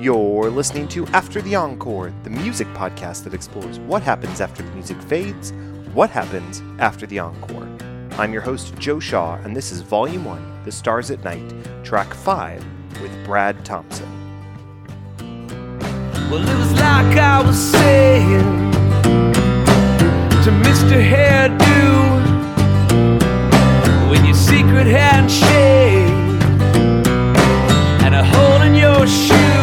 You're listening to After the Encore, the music podcast that explores what happens after the music fades, what happens after the encore. I'm your host, Joe Shaw, and this is Volume 1, The Stars at Night, Track 5, with Brad Thompson. Well, it was like I was saying to Mr. Hairdo when your secret handshake and a hole in your shoe.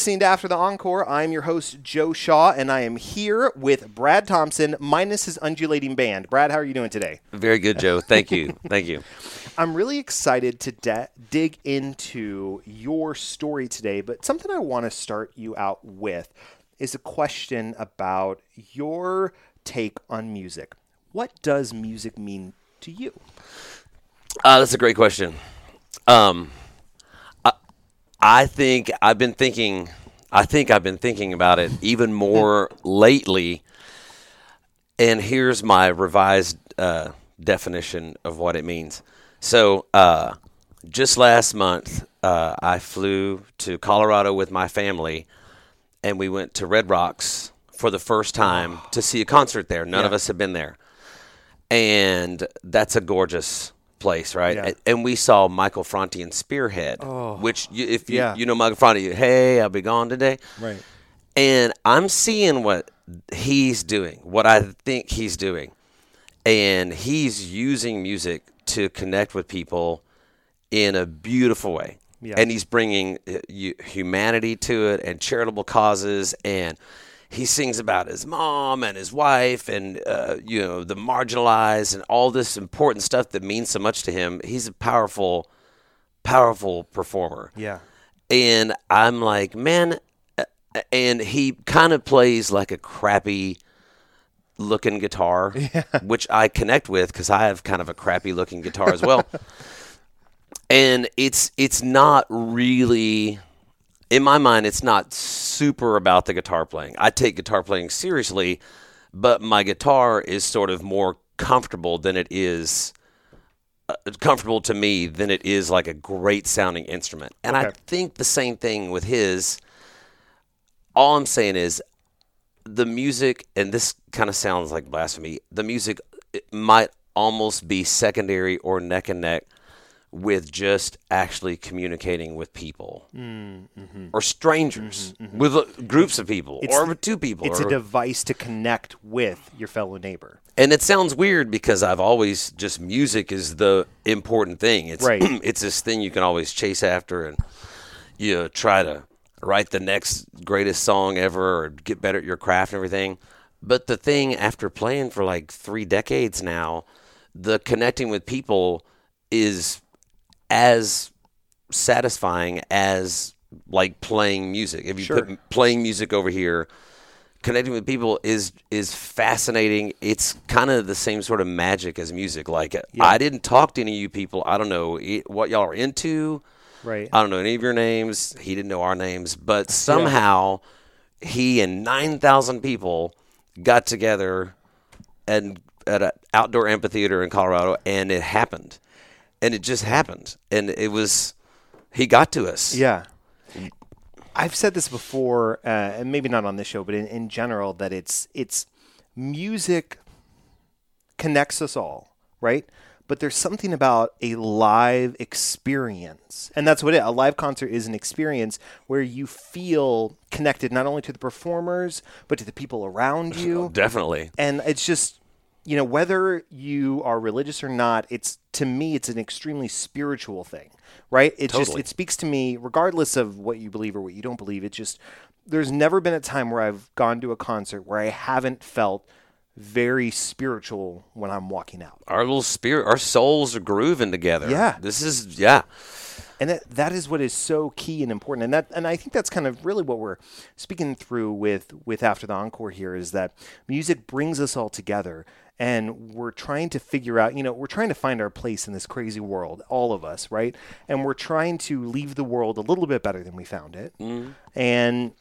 Listening to After the Encore. I'm your host, Joe Shaw, and I am here with Brad Thompson, minus his undulating band. Brad, how are you doing today? Very good, Joe. Thank you. Thank you. I'm really excited to de- dig into your story today, but something I want to start you out with is a question about your take on music. What does music mean to you? Uh, that's a great question. Um, I think I've been thinking. I think I've been thinking about it even more lately. And here's my revised uh, definition of what it means. So, uh, just last month, uh, I flew to Colorado with my family, and we went to Red Rocks for the first time to see a concert there. None of us had been there, and that's a gorgeous place, right? Yeah. And, and we saw Michael Franti and Spearhead, which you, if you, Yeah. you know Michael Franti, hey, I'll be gone today. Right. And I'm seeing what he's doing, what I think he's doing. And he's using music to connect with people in a beautiful way. Yeah. And he's bringing uh, humanity to it and charitable causes. And he sings about his mom and his wife and, uh, you know, the marginalized and all this important stuff that means so much to him. He's a powerful, powerful performer Yeah. and I'm like, man, and he kind of plays like a crappy looking guitar, which I connect with because I have kind of a crappy looking guitar as well. and it's it's not really in my mind it's not super about the guitar playing. I take guitar playing seriously, but my guitar is sort of more comfortable than it is uh, comfortable to me than it is like a great sounding instrument. And I think the same thing with his. All I'm saying is the music, and this kind of sounds like blasphemy, the music it might almost be secondary or neck and neck with just actually communicating with people or strangers, with uh, groups of people, Mm, It's- or with two people. It's or, a device to connect with your fellow neighbor. and it sounds weird because I've always just music is the important thing. It's Right. it's this thing you can always chase after and you know, try to write the next greatest song ever or get better at your craft and everything. But the thing after playing for like 3 decades now, the connecting with people is as satisfying as like playing music. If you Sure. put playing music over here, connecting with people is is fascinating. It's kind of the same sort of magic as music. Like I didn't talk to any of you people. I don't know what y'all are into. Right. I don't know any of your names. He didn't know our names, but somehow he and nine thousand people got together and at an outdoor amphitheater in Colorado, and it happened, and it just happened, and it was he got to us. Yeah. I've said this before, uh, and maybe not on this show, but in, in general, that it's it's music connects us all, right? but there's something about a live experience. And that's what it a live concert is an experience where you feel connected not only to the performers, but to the people around you. Definitely. and it's just you know whether you are religious or not it's to me it's an extremely spiritual thing right it just it speaks to me regardless of what you believe or what you don't believe it just there's never been a time where i've gone to a concert where i haven't felt very spiritual when i'm walking out Our little spirit, our souls are grooving together. Yeah. This is yeah. and that, that is what is so key and important and that and i think that's kind of really what we're speaking through with with after the encore here is that music brings us all together and we're trying to figure out you know we're trying to find our place in this crazy world all of us right? And we're trying to leave the world a little bit better than we found it. Mm-hmm. And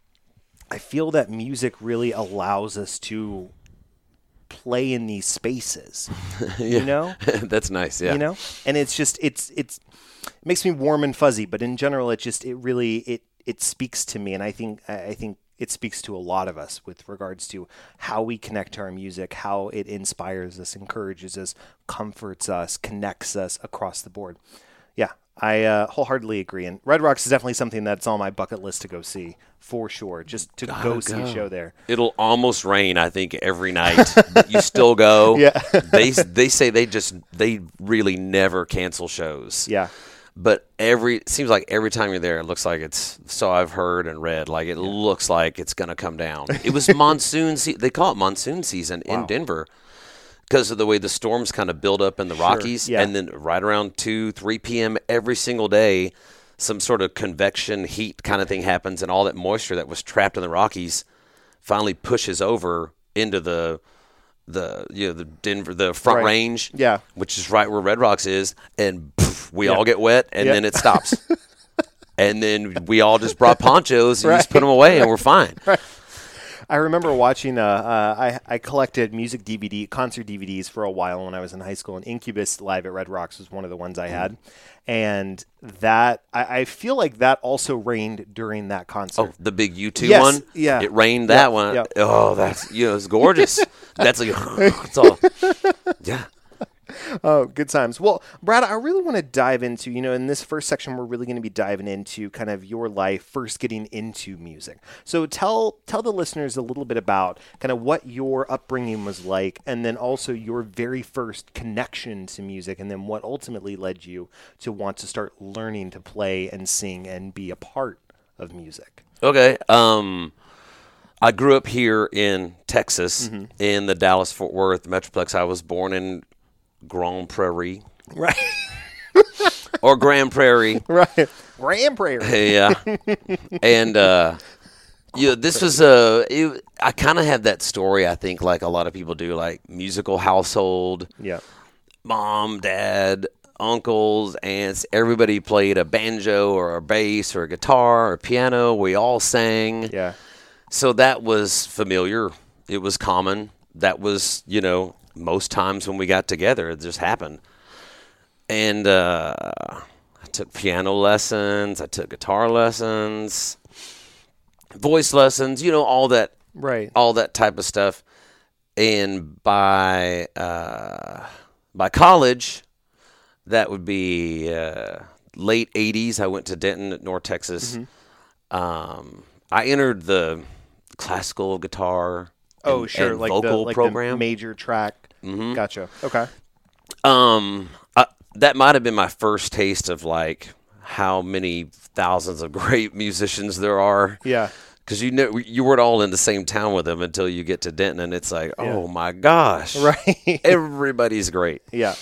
i feel that music really allows us to play in these spaces you know? That's nice. Yeah. you know? And it's just it's it's it makes me warm and fuzzy but in general it just it really it it speaks to me. And i think I think it speaks to a lot of us with regards to how we connect to our music how it inspires us encourages us comforts us connects us across the board yeah i uh, wholeheartedly agree and red rocks is definitely something that's on my bucket list to go see for sure just to go see a show there It'll almost rain, I think, every night. but you still go. Yeah. they they say they just they really never cancel shows. yeah But every it seems like every time you're there, it looks like it's. So I've heard and read, like it looks like it's gonna come down. It was monsoon. Se- they call it monsoon season in Denver because of the way the storms kind of build up in the Rockies, yeah. and then right around two, three p.m. every single day, some sort of convection heat kind of thing happens, and all that moisture that was trapped in the Rockies finally pushes over into the the you know the Denver the front Right. range, Yeah. which is right where Red Rocks is, and poof, we all get wet, and Yeah. then it stops. And then we all just brought ponchos and just put them away, and we're fine. I remember watching. Uh, uh, I I collected music DVD, concert DVDs for a while when I was in high school, and Incubus Live at Red Rocks was one of the ones I had, and that I, I feel like that also rained during that concert. Oh, the big U two Yes, one. yeah. it rained that Yeah, one. yeah. Oh, that's you know, it's gorgeous. that's like it's all. Yeah, Oh, good times. Well, Brad, I really want to dive into, you know, in this first section, we're really going to be diving into kind of your life first getting into music. So tell tell the listeners a little bit about kind of what your upbringing was like, and then also your very first connection to music, and then what ultimately led you to want to start learning to play and sing and be a part of music. Okay. Um, I grew up here in Texas, Mm-hmm. in the Dallas Fort Worth Metroplex. I was born in Grand Prairie Right. or Grand Prairie. right. Grand Prairie. Yeah. and uh yeah, this was a. It, I kind of have that story. I think, like a lot of people do, like musical household. Yeah. Mom, dad, uncles, aunts. Everybody played a banjo or a bass or a guitar or piano. We all sang. Yeah. So that was familiar. It was common. That was, you know, most times when we got together, it just happened. And uh, I took piano lessons. I took guitar lessons, voice lessons. You know, all that, Right. all that type of stuff. And by uh, by college, that would be uh, late '80s. I went to Denton, North Texas. Mm-hmm. Um, I entered the classical guitar. Oh, and- sure. and like vocal the like program. major track. Mm-hmm. Gotcha. Okay. Um, I, that might have been my first taste of like how many thousands of great musicians there are. Yeah. Because you know you weren't all in the same town with them until you get to Denton, and it's like, oh my gosh, Right. everybody's great. yeah.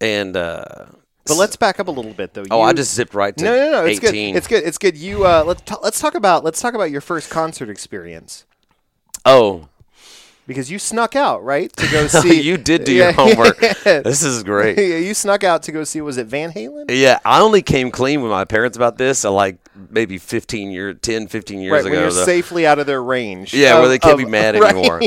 And uh, But let's back up a little bit, though. oh, I just zipped right to no, no, no. It's good. It's good. It's good. You uh, let's ta- let's talk about let's talk about your first concert experience oh, because you snuck out right to go see. you did do your homework. This is great. Yeah, you snuck out to go see. Was it Van Halen? Yeah, I only came clean with my parents about this uh, like maybe 15 year 10 15 years Right ago. when you're though. safely out of their range. Yeah, where they can't of- be mad right. anymore.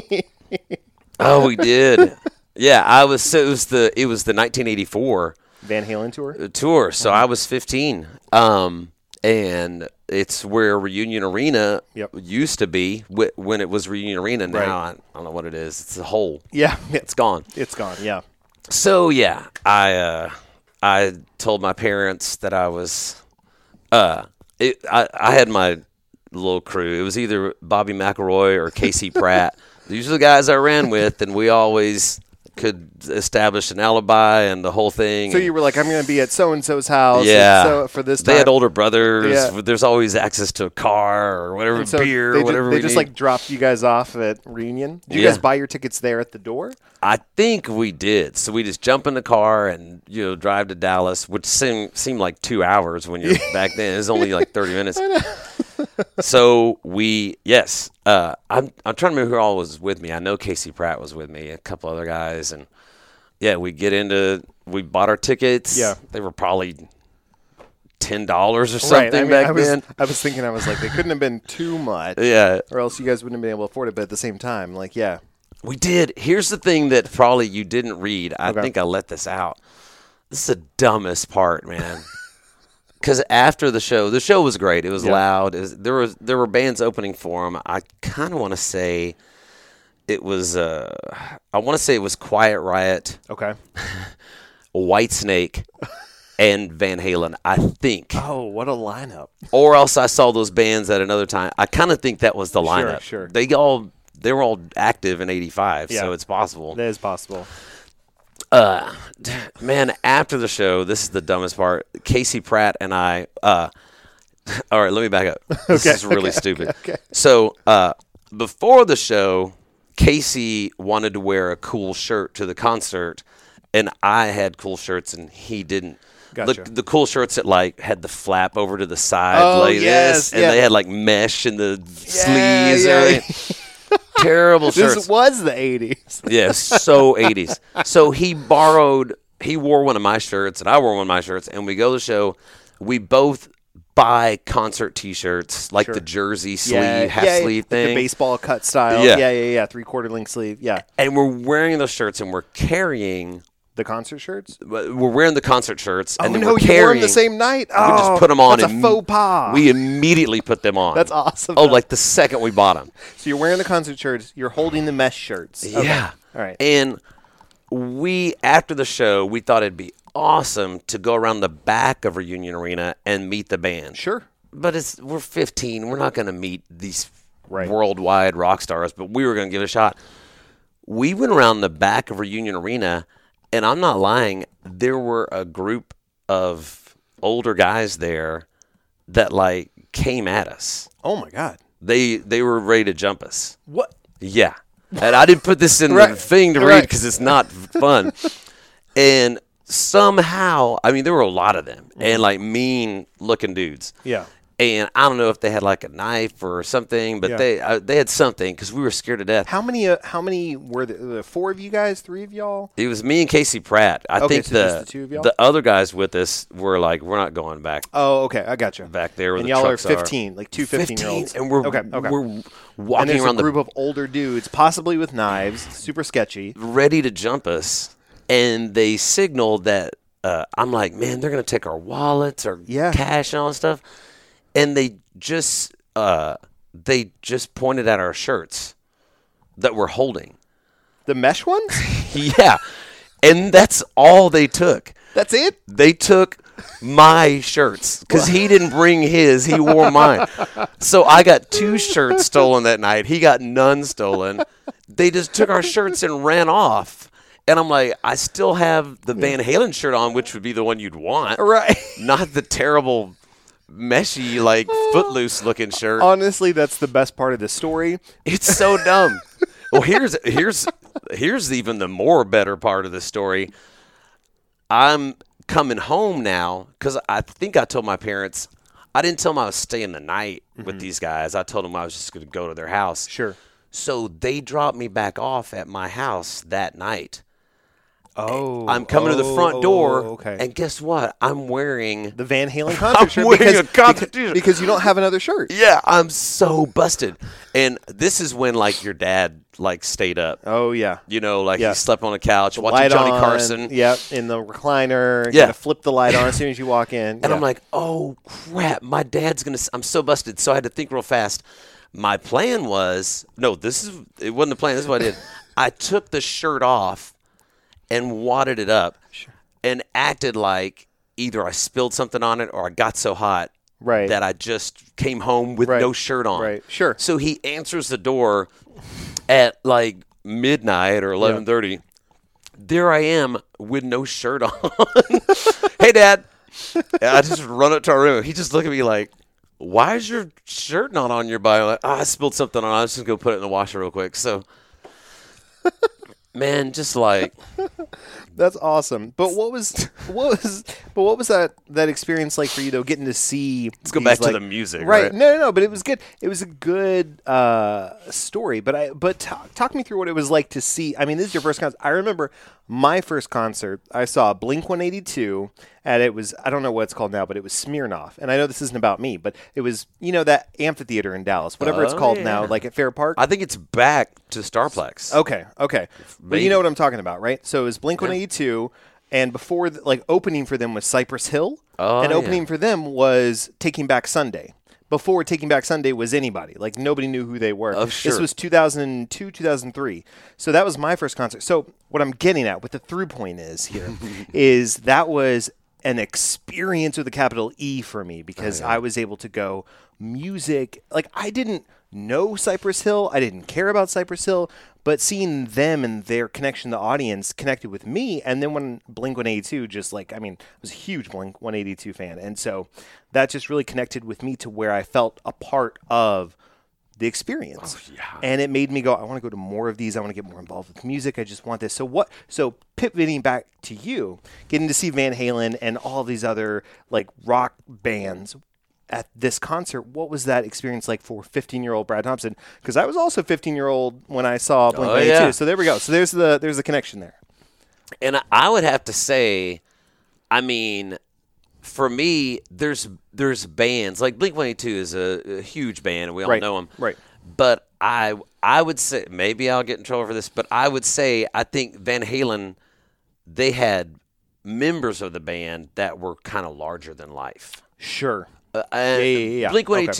oh, we did. Yeah, I was so it was the it was the 1984 Van Halen tour. tour. So I was 15. Um and it's where Reunion Arena Yep. used to be wh- when it was Reunion Arena. Now Right. I, I don't know what it is. It's a hole. Yeah, It's gone. it's gone. Yeah, So yeah, I uh, I told my parents that I was uh, it, I I had my little crew. It was either Bobby McElroy or Casey Pratt. These are the guys I ran with, and we always could establish an alibi and the whole thing. So you were like, I'm going to be at so and so's house. yeah, So for this, they time. had older brothers. Yeah. There's always access to a car or whatever, so beer, they or ju- whatever. they we just need. like dropped you guys off at reunion. Did you Yeah. guys buy your tickets there at the door? I think we did. So we just jump in the car and you know drive to Dallas, which seemed seemed like two hours when you're back then. It was only like thirty minutes. So we yes, uh, I'm I'm trying to remember who all was with me. I know Casey Pratt was with me, a couple other guys, and yeah, we get into we bought our tickets. Yeah. they were probably ten dollars or something right. I mean, back I was, then. I was thinking, I was like, they couldn't have been too much, Yeah, or else you guys wouldn't have been able to afford it. But at the same time, like, yeah, We did. Here's the thing that probably you didn't read. I Okay. think I let this out. This is the dumbest part, man. Because after the show, the show was great. It was Yeah. loud. It was, there was there were bands opening for them. I kind of want to say it was. Uh, I want to say it was Quiet Riot, okay. Whitesnake, and Van Halen. I think, Oh, what a lineup! or else I saw those bands at another time. I kind of think that was the Sure, lineup. sure. They all they were all active in '85, Yeah. so it's possible. That is possible. Uh, man, after the show, this is the dumbest part. Casey Pratt and I. Uh, all right, let me back up. This Okay, is really okay, stupid. okay. So, uh, before the show, Casey wanted to wear a cool shirt to the concert, and I had cool shirts, and he didn't. Gotcha. The, the cool shirts that like had the flap over to the side, Oh, like yes, this, and they had like mesh in the Yeah, sleeves. yeah. Terrible shirts. This was the '80s. Yeah, so 80s. So he borrowed, he wore one of my shirts, and I wore one of my shirts, and we go to the show. We both buy concert T-shirts, like Sure. the jersey sleeve, yeah, half yeah, sleeve like the thing, baseball cut style. Yeah. yeah, yeah, yeah. Three quarter length sleeve. Yeah, and we're wearing those shirts, and we're carrying, the concert shirts. we're wearing the concert shirts, Oh and then no, we're you carrying. wore them the same night. we Oh, just put them on. That's a faux pas. We immediately put them on. That's awesome. Oh, though. like the second we bought them. so you're wearing the concert shirts. You're holding the mesh shirts. Okay. Yeah. All right. And we, after the show, we thought it'd be awesome to go around the back of Reunion Arena and meet the band. Sure. But it's we're 15. We're not going to meet these Right. worldwide rock stars, but we were going to give it a shot. We went around the back of Reunion Arena, and I'm not lying. There were a group of older guys there that like came at us. Oh my God. They they were ready to jump us. What? Yeah. And I didn't put this in the thing to read because it's not fun. and somehow, I mean, there were a lot of them and mm-hmm. like mean looking dudes. Yeah. And I don't know if they had like a knife or something, but Yeah. they uh, they had something because we were scared to death. How many? Uh, how many were the, Uh, four of you guys? Three of y'all? It was me and Casey Pratt. I Okay, think so the the two of y'all? the other guys with us were like, we're not going back Oh, okay. I got you. back there and the y'all are trucks 15, like two 15 year olds. and we're okay. Okay. we're and walking there's a around the group of older dudes, possibly with knives, super sketchy. ready to jump us, and they signaled that uh, I'm like, man, they're gonna take our wallets or Yeah. cash and all that stuff, and they just uh, they just pointed at our shirts that we're holding. The mesh ones? yeah, and that's all they took. That's it? They took my shirts because he didn't bring his; he wore mine. So I got two shirts stolen that night. He got none stolen. They just took our shirts and ran off. And I'm like, I still have the Van Halen shirt on, which would be the one you'd want, Right. not the terrible, meshy, like footloose looking shirt. Honestly, that's the best part of the story. It's so dumb. well, here's here's here's even the more better part of the story. I'm coming home now because I think I told my parents. I didn't tell them I was staying the night with mm-hmm. these guys. I told them I was just going to go to their house. Sure. So they dropped me back off at my house that night. Oh. I'm coming to the front oh, door, Okay. and guess what? I'm wearing. the Van Halen concert shirt wearing because, a concert because, because you don't have another shirt. Yeah, I'm so busted. And this is when like your dad like stayed up. Oh yeah. You know, like Yeah. he slept on a couch watching Johnny on, Carson. Yep, in the recliner. Yeah. Flip the light on as soon as you walk in. And I'm like, oh crap, my dad's gonna. I'm so busted. So I had to think real fast. My plan was no. This is it wasn't the plan. This is what I did. I took the shirt off, and wadded it up and acted like either I spilled something on it or I got so hot Right. that I just came home with Right. no shirt on. Right. Sure. So he answers the door at like midnight or eleven thirty. There I am with no shirt on. hey, Dad. I just run up to our room. He just looked at me like, "Why is your shirt not on your body?" Like, "Ah, I spilled something on. it. I was just gonna put it in the washer real quick. So, man, just like That's awesome. But what was what was but what was that that experience like for you though? Getting to see. Let's go back to the music, right? No, no, no. But it was good. It was a good uh, story. But I but talk, talk me through what it was like to see. I mean, this is your first concert. I remember my first concert. I saw Blink One Eighty Two, and it was I don't know what it's called now, but it was Smirnoff. And I know this isn't about me, but it was you know that amphitheater in Dallas, whatever it's Oh, called yeah. now, like at Fair Park. I think it's back to Starplex. Okay, okay. But you know what I'm talking about, right? So it was Blink 182, and before, the, like, opening for them was Cypress Hill, Oh, and yeah. opening for them was Taking Back Sunday. Before Taking Back Sunday was anybody, like nobody knew who they were. Oh, This was 2002, 2003. So that was my first concert. So what I'm getting at, what the through point is here, is that was an experience with a capital E for me because oh, I was able to go music. Like I didn't know Cypress Hill, I didn't care about Cypress Hill, but seeing them and their connection to the audience connected with me, and then when Blink 182, just like I mean, I was a huge Blink 182 fan, and so that just really connected with me to where I felt a part of the experience. Oh, and it made me go, I want to go to more of these. I want to get more involved with music. I just want this. So what so pivoting back to you, getting to see Van Halen and all these other like rock bands at this concert, what was that experience like for 15-year-old Brad Thompson? Because I was also 15-year-old when I saw Blink Oh, 182. yeah. So there we go. So there's the there's the connection there. And I- would have to say, I mean, for me, there's there's bands like Blink One Eighty Two is a, a huge band, and we all Right, know them. right. But I I would say maybe I'll get in trouble for this, but I would say I think Van Halen, they had members of the band that were kind of larger than life. Sure. Uh, Yeah, yeah, yeah, yeah. Blink One Okay.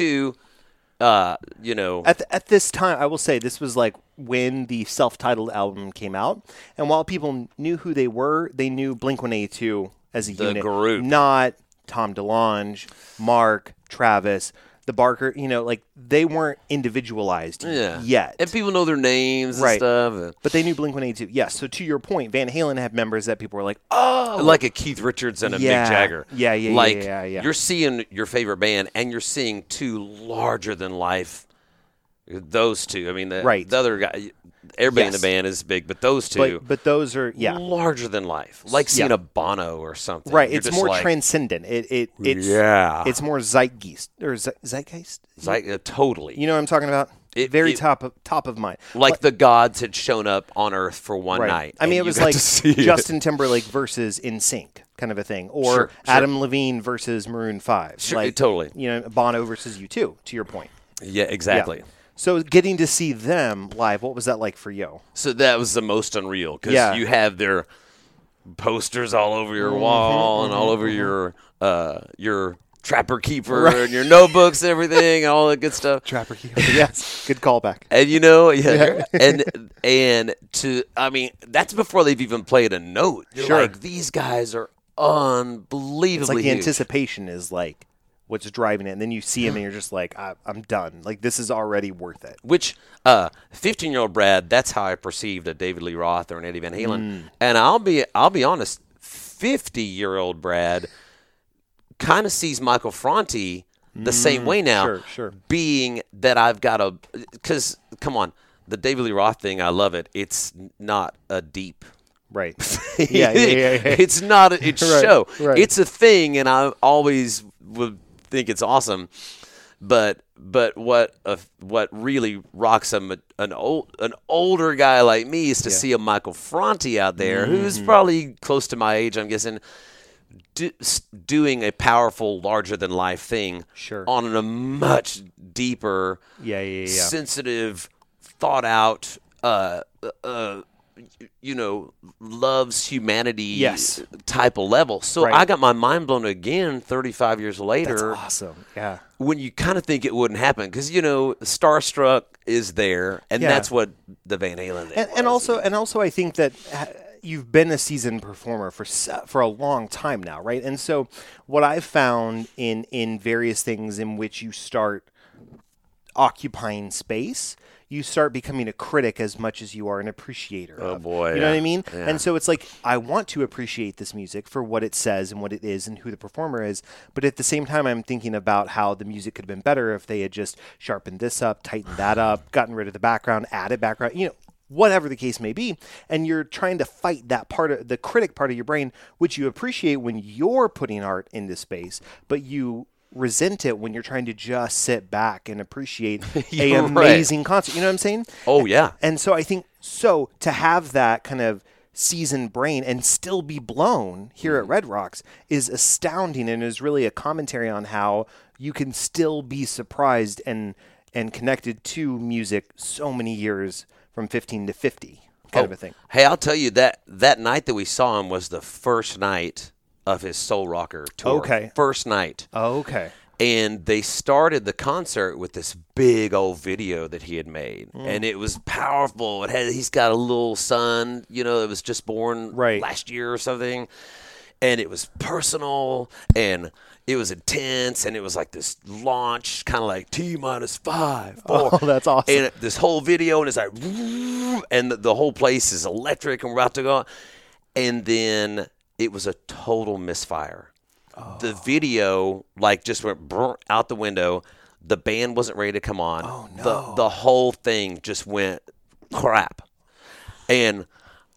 Uh, you know, At, the, at this time, I will say this was like when the self-titled album came out, and while people knew who they were, they knew Blink One Eighty Two as a The unit, group. not Tom DeLonge, Mark, Travis, the Barker. You know, like they weren't individualized yeah, yet. and people know their names and Right. stuff. uh, but they knew Blink One Eighty Two. Yes. So to your point, Van Halen had members that people were like, "Oh, like a Keith Richards and a Yeah. Mick Jagger. Yeah, yeah, yeah, like, yeah, yeah. You're seeing your favorite band, and you're seeing two larger than life. Those two. I mean, the, Right. the other guy, everybody in the band is big, but those two, but but those are yeah." larger than life. Like seeing Yeah. a Bono or something. Right, You're it's more like, transcendent. It it it's Yeah. it's more zeitgeist or ze- zeitgeist. like uh, totally. You know what I'm talking about? It- Very it- top of top of mind. like the gods had shown up on Earth for one Right. night. I mean, it was like see it. Justin Timberlake versus NSYNC kind of a thing, or Sure, sure. Adam Levine versus Maroon Five. Sure, like, totally. You know, Bono versus U two. To your point. Yeah, Yeah. So getting to see them live, what was that like for you? So that was the most unreal because Yeah. you have their posters all over your Mm-hmm, wall and all over your uh, your trapper keeper and your notebooks and everything and all that good stuff. Trapper Keeper. yes, good callball. And you know, yeah, and and to I mean, that's before they've even played a note. You're Sure. like these guys are unbelievably It's like the huge. anticipation is like what's driving it, and then you see him and you're just like, I, I'm done. Like this is already worth it. Which, uh, fifteen-year-old Brad, that's how I perceived a David Lee Roth or an Eddie Van Halen. Mm. And I'll be, I'll be honest, fifty-year-old Brad kind of sees Michael Franti the same way now. Mm. sure, sure. Being that I've got a, because come on, the David Lee Roth thing, I love it. It's not a deep. Right. yeah, yeah, yeah, yeah. it's not a it's Right, show. right. It's a thing, and I always would think it's awesome. But but what uh, what really rocks a, an old an older guy like me is to see a Michael Franti out there who's Mm-hmm. probably close to my age. I'm guessing. Do, doing a powerful, larger than life thing Sure. on a much deeper, Yeah, yeah, yeah. sensitive, thought out, uh, uh, you know, loves humanity Yes. type of level. So Right. I got my mind blown again 35 years That's later awesome. Yeah. when you kind of think it wouldn't happen because you know Starstruck is there, and Yeah. that's what the Van Halen and, and also and also I think that uh, you've been a seasoned performer for for a long time now, right? And so what I've found in in various things in which you start occupying space, you start becoming a critic as much as you are an appreciator. Oh, of. boy, you know what I mean? Yeah. And so it's like I want to appreciate this music for what it says and what it is and who the performer is, but at the same time I'm thinking about how the music could have been better if they had just sharpened this up, tightened that up, gotten rid of the background, added background, you know, whatever the case may be, and you're trying to fight that part of the critic part of your brain which you appreciate when you're putting art into space, but you resent it when you're trying to just sit back and appreciate a right. amazing concert. You know what I'm saying? Oh yeah. And so I think so to have that kind of seasoned brain and still be blown here Mm-hmm. at Red Rocks is astounding and is really a commentary on how you can still be surprised and and connected to music so many years from 15 to 50 kind of a thing. Hey, I'll tell you that that night that we saw him was the first night of his Soul Rocker tour. Okay. First night. Okay. and they started the concert with this big old video that he had made Mm. and it was powerful it had he's got a little son you know that was just born Right. last year or something and it was personal and it was intense and it was like this launch kind of like t minus five four. Oh, that's awesome. and this whole video and it's like and the, the whole place is electric and we're about to go and then it was a total misfire the video like just went out the window. The band wasn't ready to come on. Oh no! The the whole thing just went crap, and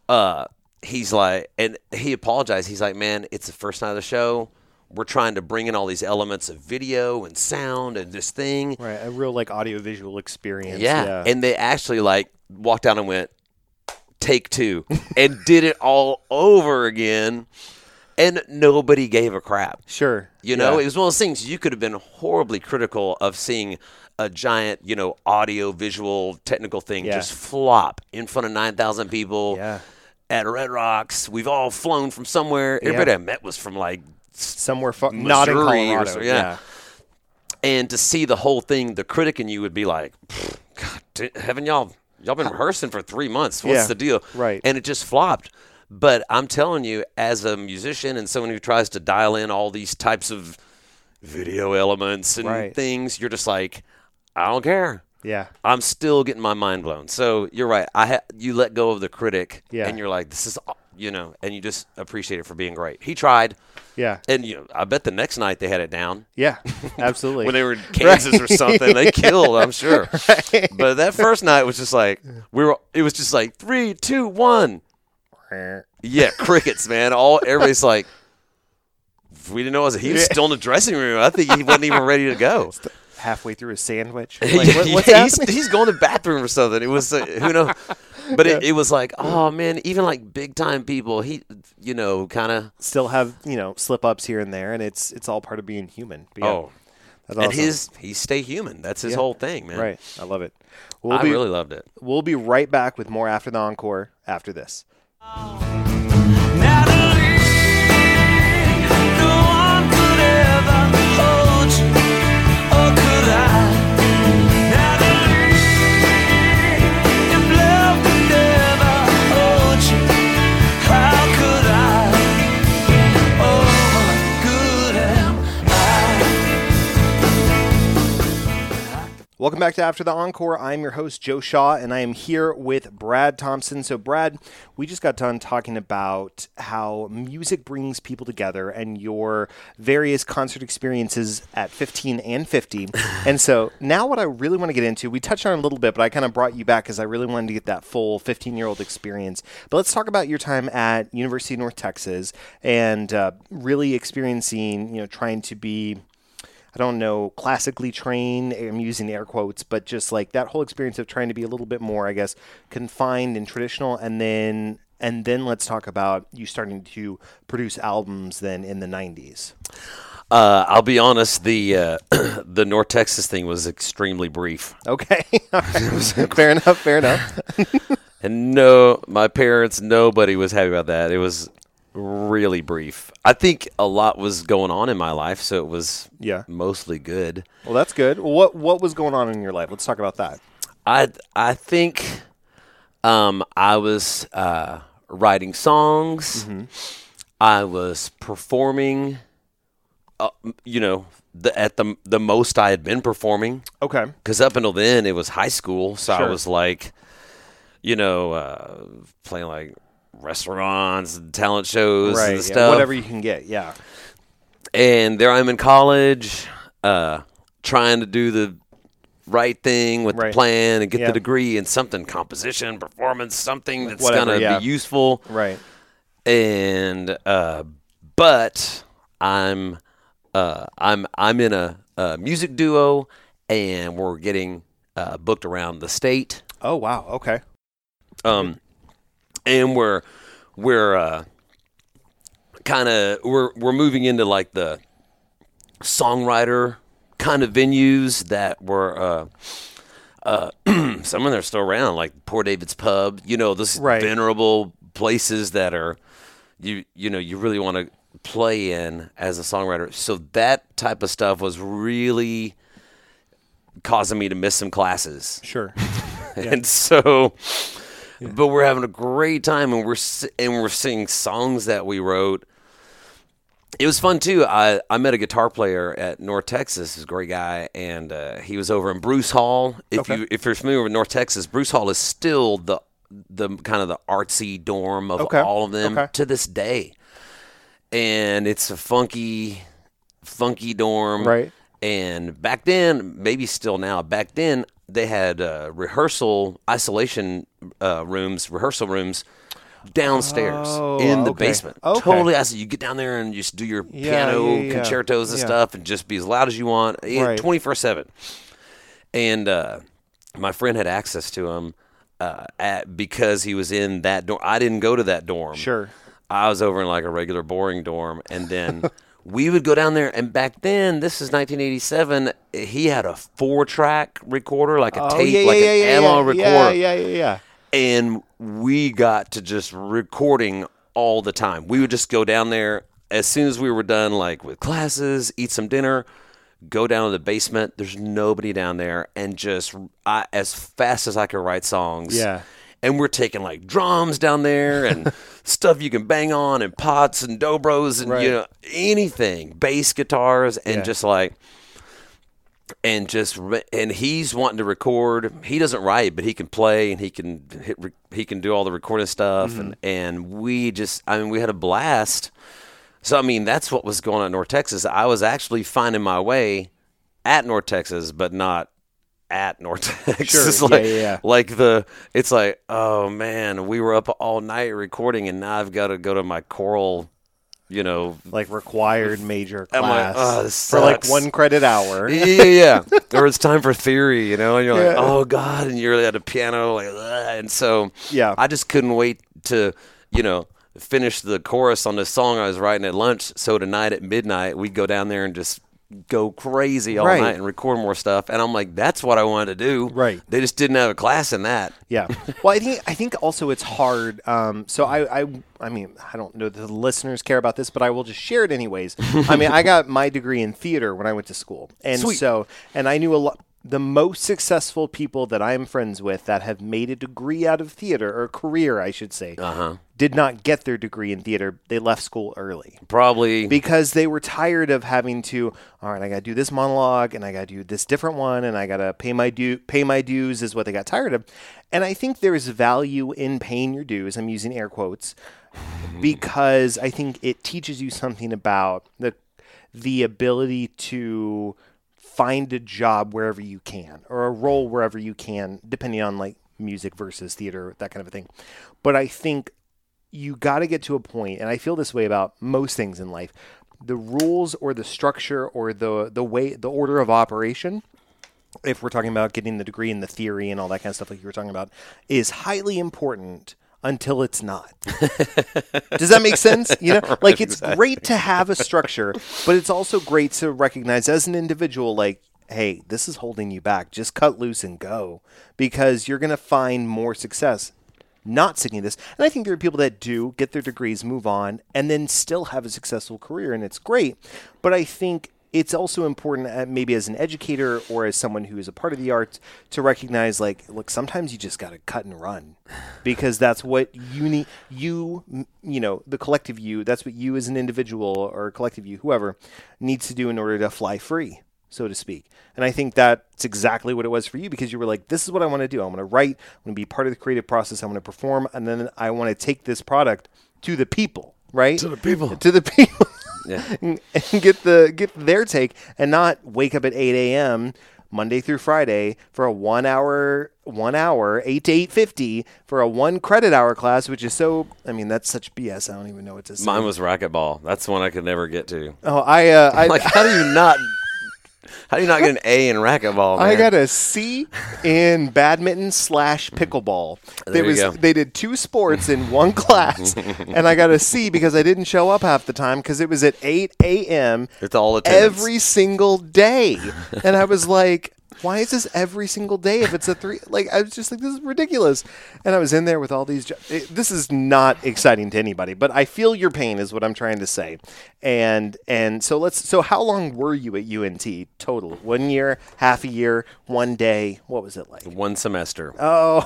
uh, he's like, and he apologized. He's like, man, it's the first night of the show. We're trying to bring in all these elements of video and sound and this thing. Right, a real like audio visual experience. Yeah. And they actually like walked down and went, take two, and did it all over again. And nobody gave a crap. sure. You know, Yeah. it was one of those things you could have been horribly critical of seeing a giant, you know, audio visual technical thing Yeah. just flop in front of 9,000 people Yeah. at Red Rocks. We've all flown from somewhere. Everybody I met was from like, somewhere far, not in Colorado. so- yeah. and to see the whole thing, the critic in you would be like, God, haven't y'all, y'all been rehearsing for three months? What's Yeah, the deal? right. And it just flopped. But I'm telling you, as a musician and someone who tries to dial in all these types of video elements and Right. things, you're just like, I don't care. Yeah. I'm still getting my mind blown. So you're right. I ha- you let go of the critic, Yeah. and you're like, this is, you know, and you just appreciate it for being great. He tried, Yeah. and you know, I bet the next night they had it down Yeah. Absolutely. when they were in Kansas or something. They killed, I'm sure. But that first night was just like we were. It was just like three, two, one. Yeah, crickets, man. All everybody's like, we didn't know it was. He was still in the dressing room. I think he wasn't even ready to go. Halfway through a sandwich. Like, what- what's Yeah, he's, he's going to the bathroom or something. It was uh, who knows. But it, it was like, oh man, even like big time people, he, you know, kind of. Still have you know slip ups here and there, and it's it's all part of being human. But yeah, Oh, that's and awesome. his he stay human. That's his Yeah. whole thing, man. right. I love it. We'll I be really loved it. we'll be right back with more after the encore after this. Natalie, Welcome back to After the Encore. I'm your host, Joe Shaw, and I am here with Brad Thompson. So, Brad, we just got done talking about how music brings people together and your various concert experiences at 15 and 50. and so, now what I really want to get into, we touched on it a little bit, but I kind of brought you back because I really wanted to get that full 15 year old experience. But let's talk about your time at University of North Texas and uh, really experiencing, you know, trying to be. I don't know, classically trained. I'm using air quotes, but just like that whole experience of trying to be a little bit more, I guess, confined and traditional, and then and then let's talk about you starting to produce albums then in the '90s. Uh, I'll be honest. The uh, the North Texas thing was extremely brief, Okay, fair enough. Fair enough. and no, my parents, nobody was happy about that. It was really brief. I think a lot was going on in my life, so it was Yeah. mostly good. Well, that's good. What what was going on in your life? Let's talk about that. I I think um, I was uh, writing songs. Mm-hmm. I was performing. Uh, you know, the, at the the most I had been performing Okay. because up until then it was high school, so I was like, you know, uh, playing like restaurants and talent shows Right. and yeah, stuff. Whatever you can get. Yeah. And there I'm in college, uh, trying to do the right thing with Right. the plan and get Yeah. the degree in something, composition, performance, something that's Whatever, gonna yeah. be useful. Right. And uh, but I'm uh, I'm I'm in a, a music duo, and we're getting uh, booked around the state. Oh wow. Okay. Um, and we're we're uh, kind of we're we're moving into like the songwriter kind of venues that were uh, uh, some of them are still around, like Poor David's Pub. You know, those Right. venerable places that are you you know you really want to play in as a songwriter. So that type of stuff was really causing me to miss some classes Sure. and so but we're having a great time and we're and we're singing songs that we wrote it was fun too i i met a guitar player at north texas he's a great guy and uh, he was over in bruce hall if Okay. you if you're familiar with north texas bruce hall is still the the kind of the artsy dorm of Okay. all of them Okay. to this day and it's a funky funky dorm Right. and back then, maybe still now, back then they had uh, rehearsal isolation uh, rooms, rehearsal rooms downstairs Oh, in the okay. basement. Okay. Totally, I said you get down there and just do your Yeah, piano yeah, yeah. concertos and stuff, and just be as loud as you want, Right. twenty four seven. And uh, my friend had access to him uh, at, because he was in that dorm. I didn't go to that dorm. Sure. I was over in like a regular boring dorm, and then we would go down there. And back then, this is 1987. He had a four-track recorder, like a Oh tape, yeah, like yeah, an yeah, analog yeah, recorder, Yeah, yeah, yeah. and we got to just recording all the time. We would just go down there as soon as we were done, like with classes, eat some dinner. Go down to the basement. There's nobody down there, and just I, as fast as I could write songs Yeah. And we're taking like drums down there and stuff you can bang on and pots and dobros and Right. you know anything bass guitars and Yeah. just like and just and he's wanting to record he doesn't write but he can play and he can hit re- he can do all the recording stuff Mm-hmm. and and we just i mean we had a blast so i mean that's what was going on in north texas i was actually finding my way at north texas but not at North Texas. Sure. Yeah, like, yeah, yeah. like the it's like, oh man, we were up all night recording and now I've got to go to my choral, you know. Like required major I'm like, class "Oh, for like one credit hour. yeah, yeah, yeah. or it's time for theory, you know, and you're like, Yeah. oh god, and you're at a piano, like, "Ugh," and so Yeah. I just couldn't wait to, you know, finish the chorus on this song I was writing at lunch. So tonight at midnight, we'd go down there and just go crazy all Right. night and record more stuff. And I'm like, that's what I wanted to do. Right. They just didn't have a class in that. Yeah. Well, I think I think also it's hard. Um, so I, I I mean I don't know that the listeners care about this, but I will just share it anyways. I mean I got my degree in theater when I went to school, and Sweet. so and I knew a lot. The most successful people that I'm friends with that have made a degree out of theater or career, I should say, Uh-huh. did not get their degree in theater. They left school early Probably. because they were tired of having to all right i gotta do this monologue and i gotta do this different one and i gotta pay my due pay my dues is what they got tired of and i think there is value in paying your dues i'm using air quotes because i think it teaches you something about the the ability to find a job wherever you can or a role wherever you can depending on like music versus theater that kind of a thing. But i think you got to get to a point and i feel this way about most things in life the rules or the structure or the the way the order of operation if we're talking about getting the degree and the theory and all that kind of stuff like you were talking about is highly important until it's not does that make sense you know like it's great to have a structure but it's also great to recognize as an individual like hey this is holding you back just cut loose and go because you're going to find more success not sticking to this. And I think there are people that do get their degrees, move on, and then still have a successful career, and it's great. But I think it's also important, uh, maybe as an educator or as someone who is a part of the arts, to recognize like, look, sometimes you just got to cut and run, because that's what you need. You, you know, the collective you. That's what you as an individual or collective you, whoever, needs to do in order to fly free, so to speak. And I think that's exactly what it was for you because you were like, this is what I want to do. I want to write. I'm going to be part of the creative process. I want to perform, and then I want to take this product to the people, right? To the people. To the people. Yeah. and get the get their take and not wake up at 8 a.m. Monday through Friday for a one hour one hour eight to eight fifty for a one credit hour class, which is so. I mean, that's such BS. I don't even know what to say. Mine was racquetball. That's one I could never get to. oh, I uh, I Like, how do you not? How do you not get an A in racquetball? I got a C in badminton slash pickleball. There was go. they did two sports in one class, and I got a C because I didn't show up half the time because it was at eight a.m. It's all attendance. every single day, and I was like. Why is this every single day if it's a three? Like, I was just like, this is ridiculous. And I was in there with all these. Jo- it, this is not exciting to anybody, but I feel your pain, is what I'm trying to say. And and so let's. So how long were you at UNT total? One year, half a year, one day. What was it like? one semester. Oh,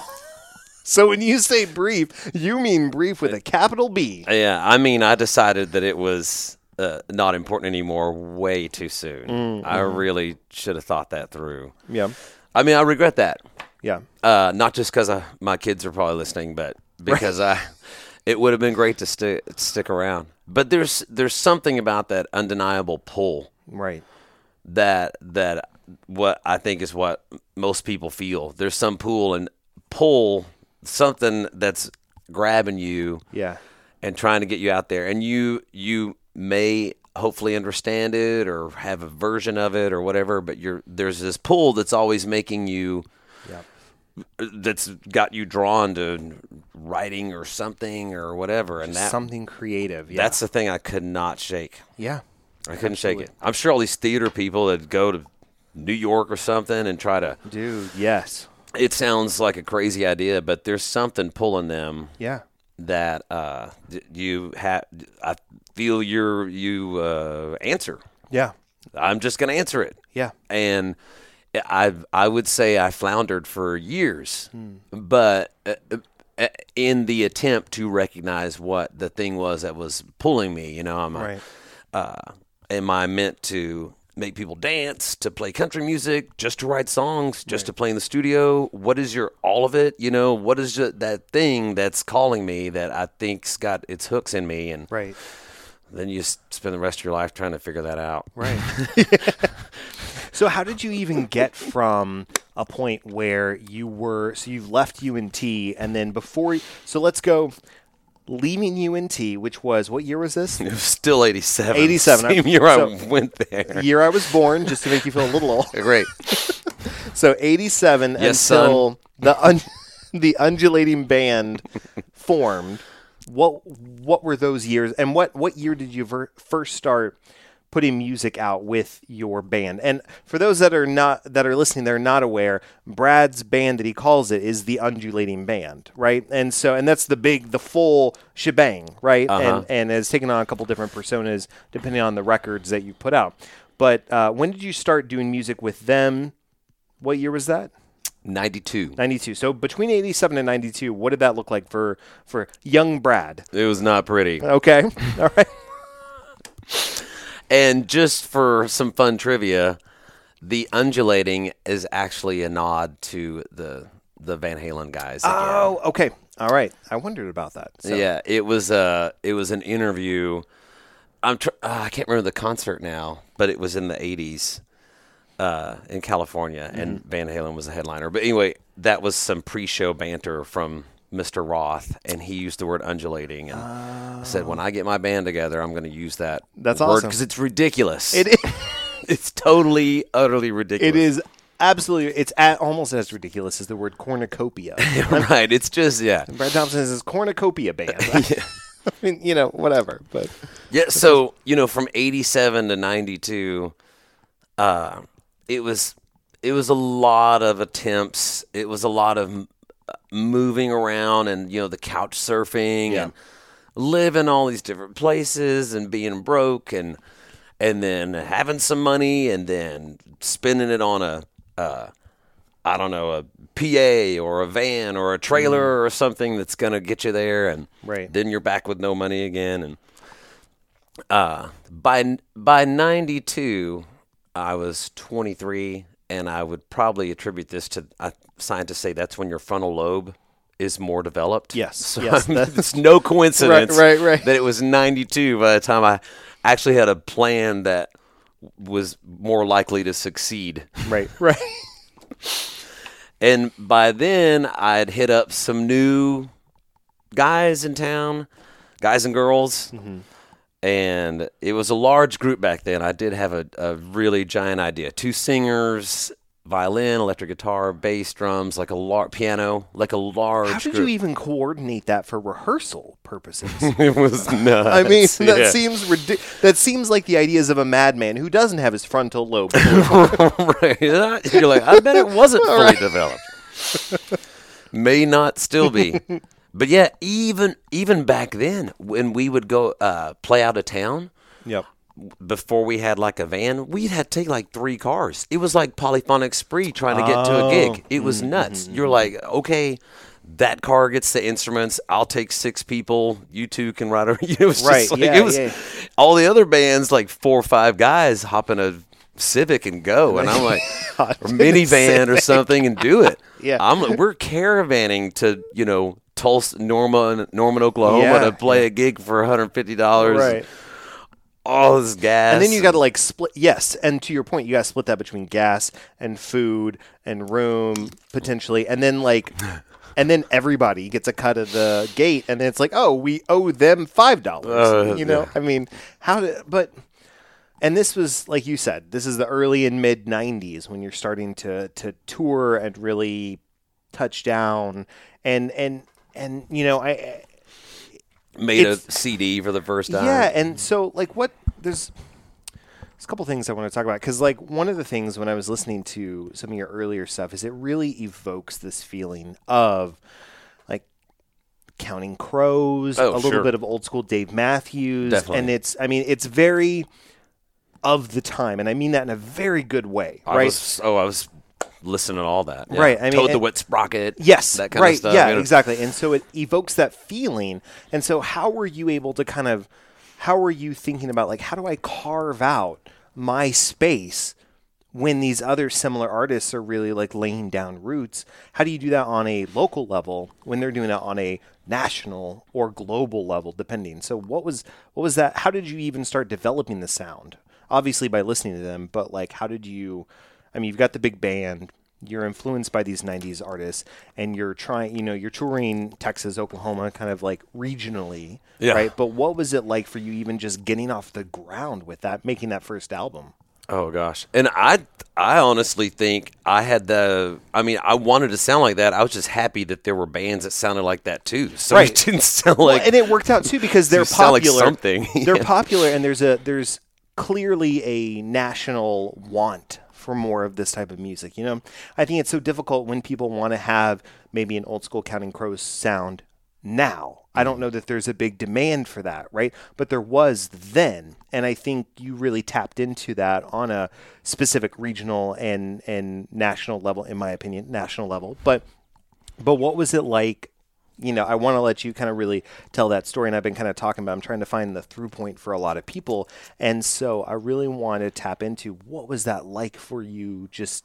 so when you say brief, you mean brief with a capital B. Yeah, I mean, I decided that it was uh, not important anymore way too soon. I really should have thought that through. Yeah, I mean, I regret that. yeah, Uh, not just because my kids are probably listening, but because I, it would have been great to stick stick around. But there's there's something about that undeniable pull right. that that what I think is what most people feel. There's some pull and pull something that's grabbing you Yeah, and trying to get you out there and you you may hopefully understand it or have a version of it or whatever but you're there's this pull that's always making you yeah, that's got you drawn to writing or something or whatever and that something creative. Yeah, that's the thing I could not shake. Yeah, I couldn't shake it. I'm sure all these theater people that go to New York or something and try to dude. Yes, it sounds like a crazy idea but there's something pulling them yeah, that uh, you have. I feel your you uh, answer. yeah, I'm just going to answer it, yeah, and I I would say I floundered for years, but uh, uh, in the attempt to recognize what the thing was that was pulling me, you know, I'm a, right. uh, am I meant to make people dance, to play country music, just to write songs, just to play in the studio? What is your all of it? You know, what is ju- that thing that's calling me that I think's got its hooks in me? And Right. then you spend the rest of your life trying to figure that out. Right. so how did you even get from a point where you were so you've left UNT and then before so let's go leaving UNT which was what year was this? It was still 87. 87. Same year So- I went there. year I was born just to make you feel a little old. Great. So 87 Yes, until the un- the undulating band formed. What what were those years and what what year did you ver- first start putting music out with your band? And for those that are not that are listening they're not aware, Brad's band that he calls it is the undulating band, right? And so and that's the big the full shebang, right? And and has taken on a couple different personas depending on the records that you put out. But uh, when did you start doing music with them? What year was that? 92. 92. So between 87 and 92, what did that look like for for young Brad? It was not pretty. Okay. All right. And just for some fun trivia, the undulating is actually a nod to the the Van Halen guys. again. Oh, okay. All right. I wondered about that. So, Yeah, it was uh it was an interview. I'm tr- uh, I can't remember the concert now, but it was in the 80s uh, in California, and Mm-hmm. Van Halen was the headliner. But anyway, that was some pre-show banter from Mr. Roth, and he used the word undulating, and said, "When I get my band together, I'm going to use that That's word awesome. because it's ridiculous. It is, it's totally, utterly ridiculous. it is absolutely it's at, almost as ridiculous as the word cornucopia. right. It's just yeah. Brad Thompson is his cornucopia band. I mean, you know, whatever. But Yeah, so you know, from '87 to '92, uh, it was it was a lot of attempts. It was a lot of moving around, and you know, the couch surfing Yeah. and living all these different places and being broke and and then having some money and then spending it on a uh, I don't know a PA or a van or a trailer or something that's gonna get you there, and Right. then you're back with no money again. And uh, by by '92, I was 23, and I would probably attribute this to uh, scientists say that's when your frontal lobe is more developed. Yes, so yes, it's no coincidence right, right. that it was 92 by the time I actually had a plan that was more likely to succeed. Right. Right. And by then, I'd hit up some new guys in town, guys and girls. And it was a large group back then. I did have a, a really giant idea two singers, violin, electric guitar, bass, drums, like a large piano, like a large How did group. you even coordinate that for rehearsal purposes? it was nuts. I mean, that Yeah. seems ridiculous. That seems like the ideas of a madman who doesn't have his frontal lobe. right. You're like, I bet it wasn't fully developed. May not still be. But yeah, even even back then, when we would go uh, play out of town, yep. before we had like a van, we'd had to take like three cars. It was like polyphonic spree trying to get to a gig. It was nuts. You're like, okay, that car gets the instruments. I'll take six people. You two can ride. Over. It was Right, like yeah, it was. yeah. All the other bands, like four or five guys, hop in a Civic and go, and I'm like, or minivan or something, and do it. Yeah. I'm. We're caravanning to you know Tulsa, Norman, Norman, Oklahoma Yeah, to play a gig for 150 dollars Right. all this gas. And then you got to like split. Yes, and to your point, you got to split that between gas and food and room potentially, and then like, and then everybody gets a cut of the gate, and then it's like, oh, we owe them five dollars. Uh, you know, yeah. I mean, how did? But, and this was like you said, this is the early and mid '90s when you're starting to to tour and really touch down, and and and you know, I. I made a CD for the first time. yeah, and so like what there's there's a couple things I want to talk about because like one of the things when I was listening to some of your earlier stuff is it really evokes this feeling of like counting crows, Oh, a little sure. bit of old school Dave Matthews, Definitely. and it's I mean it's very of the time, and I mean that in a very good way, I right? was oh, I was listening to all that. Yeah. Right, I mean, Toad the Wet Sprocket. Yes, that kind right. of stuff. Yeah, you know. exactly. And so it evokes that feeling. And so how were you able to kind of how were you thinking about like how do I carve out my space when these other similar artists are really like laying down roots? How do you do that on a local level when they're doing it on a national or global level depending. So what was what was that how did you even start developing the sound? Obviously by listening to them, but like how did you I mean, you've got the big band. You're influenced by these '90s artists, and you're trying. You know, you're touring Texas, Oklahoma, kind of like regionally, Yeah. right? But what was it like for you, even just getting off the ground with that, making that first album? Oh gosh, and I I honestly think I had the. I mean, I wanted to sound like that. I was just happy that there were bands that sounded like that too. So Right. it didn't sound Well, like. and it worked out too because they're sound like popular. something. they're Yeah. popular, and there's a there's clearly a national want for more of this type of music. You know, I think it's so difficult when people want to have maybe an old school Counting Crows sound now. I don't mm. know that there's a big demand for that, right? But there was then, and I think you really tapped into that on a specific regional and and national level, in my opinion, national level. But but what was it like? You know, I want to let you kind of really tell that story, and I've been kind of talking about. I'm trying to find the through point for a lot of people, and so I really want to tap into what was that like for you. Just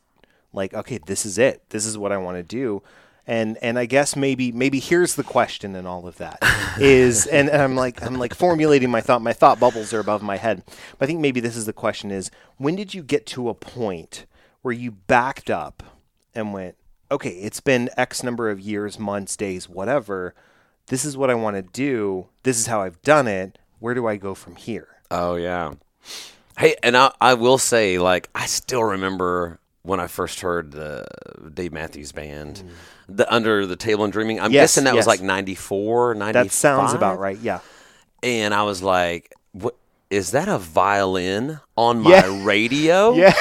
like, okay, this is it. This is what I want to do, and and I guess maybe maybe here's the question in all of that is, and, and I'm like I'm like formulating my thought. My thought bubbles are above my head, but I think maybe this is the question: is when did you get to a point where you backed up and went, okay, it's been X number of years, months, days, whatever. This is what I want to do. This is how I've done it. Where do I go from here? Oh yeah. Hey, and I I will say like I still remember when I first heard the Dave Matthews Band, the Under the Table and Dreaming. I'm Mm. Yes, guessing that yes. was like 94, 95. That sounds about right. Yeah. And I was like, what is that a violin on my Yeah. radio? Yeah.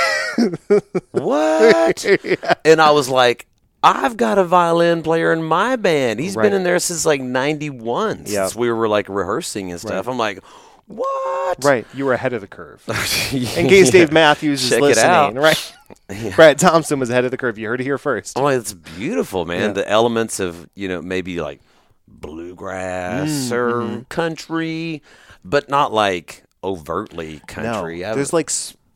What? And I was like, I've got a violin player in my band. He's Right. been in there since like 91, Yeah. since we were like rehearsing and stuff. I'm like, What? Right, you were ahead of the curve. In case Dave Matthews is Check it listening, out. right? Brad Thompson was ahead of the curve. You heard it here first. Oh, it's beautiful, man. Yeah. The elements of you know maybe like bluegrass Mm, or mm-hmm. country, but not like overtly country. no, there's like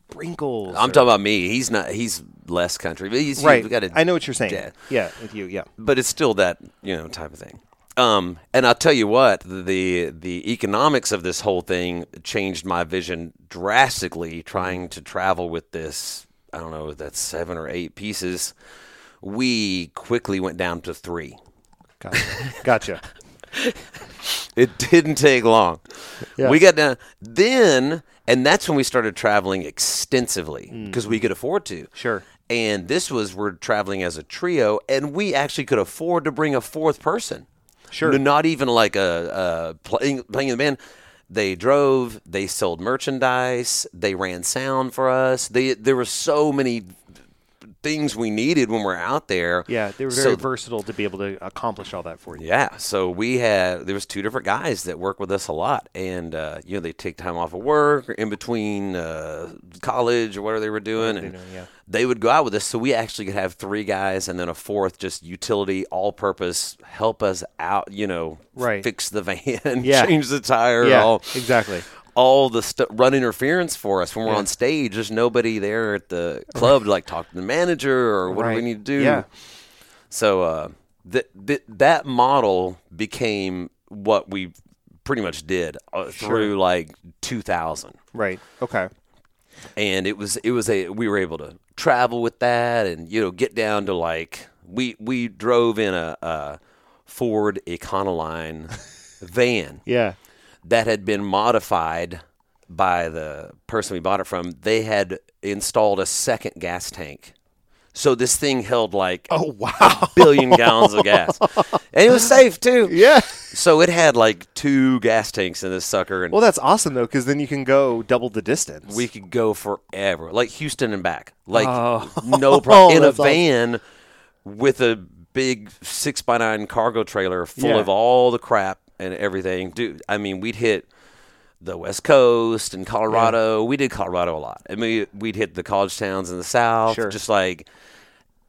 sprinkles. I'm or- talking about me. He's not. He's less country, but he's right. Got I know what you're saying. Yeah. Yeah, with you. Yeah. but it's still that you know type of thing. Um, and I'll tell you what, the the economics of this whole thing changed my vision drastically. Trying to travel with this, I don't know, that's seven or eight pieces. We quickly went down to three. Gotcha. gotcha. It didn't take long. Yeah. We got down then, and that's when we started traveling extensively because we could afford to. Mm. Sure. And this was we're traveling as a trio, and we actually could afford to bring a fourth person. Sure. No, not even like a, a playing playing the band. They drove. They sold merchandise. They ran sound for us. They there were so many things we needed when we're out there. Yeah, they were So very versatile to be able to accomplish all that for you. yeah, so we had there was two different guys that work with us a lot, and uh, you know they take time off of work or in between uh, college or whatever they were doing, they're and doing, yeah. they would go out with us. So we actually could have three guys and then a fourth, just utility, all-purpose, help us out. You know, Right. Fix the van, Yeah. change the tire, Yeah, all exactly. All the stuff run interference for us when we're Yeah. on stage. There's nobody there at the club to like talk to the manager or what do we need to do. Yeah. So uh, th- th- that model became what we pretty much did uh, through like 2000, Right. Okay. and it was it was a we were able to travel with that, and you know get down to like we we drove in a, a Ford Econoline van Yeah. That had been modified by the person we bought it from. They had installed a second gas tank. So this thing held like Oh wow. a billion gallons of gas. And it was safe too. Yeah. So it had like two gas tanks in this sucker and Well, that's awesome though, because then you can go double the distance. we could go forever. Like Houston and back. Like Oh. no problem. In oh, a That's awesome. van with a big six by nine cargo trailer full Yeah. of all the crap and everything. Dude, I mean we'd hit the West Coast and Colorado. We did Colorado a lot. I mean, we'd hit the college towns in the South, Sure. just like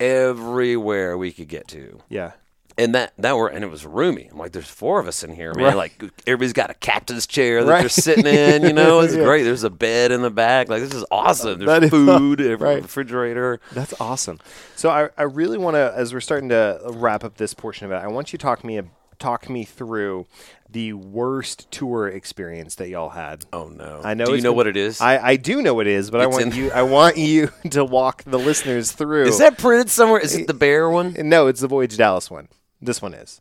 everywhere we could get to. yeah. And that that were and it was roomy. I'm like, there's four of us in here, man. Right. Like everybody's got a captain's chair that Right. they're sitting in. You know, it's Yeah. great. There's a bed in the back. Like this is awesome. There's is- food, a right. refrigerator. That's awesome. So I, I really want to, as we're starting to wrap up this portion of it, I want you to talk to me talk me through the worst tour experience that y'all had. Oh no! I know. Do you know what it is? I, I do know what it is, but I want you I want you to walk the listeners through. is that printed somewhere? Is it the bear one? No, it's the Voyage Dallas one. This one is.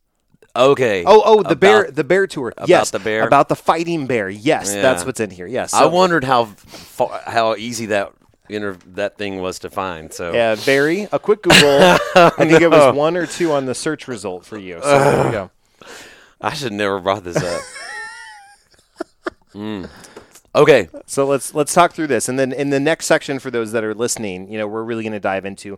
Okay. Oh, oh, the About- bear, the bear tour. yes, the bear? About the fighting bear. Yes, Yeah. that's what's in here. Yes. I wondered how fa- how easy that inter- that thing was to find. So Yeah, very. A quick Google. I think it was one or two on the search result for you. So there we go. I should never brought this up. Mm. Okay. So let's let's talk through this, and then in the next section for those that are listening, you know, we're really going to dive into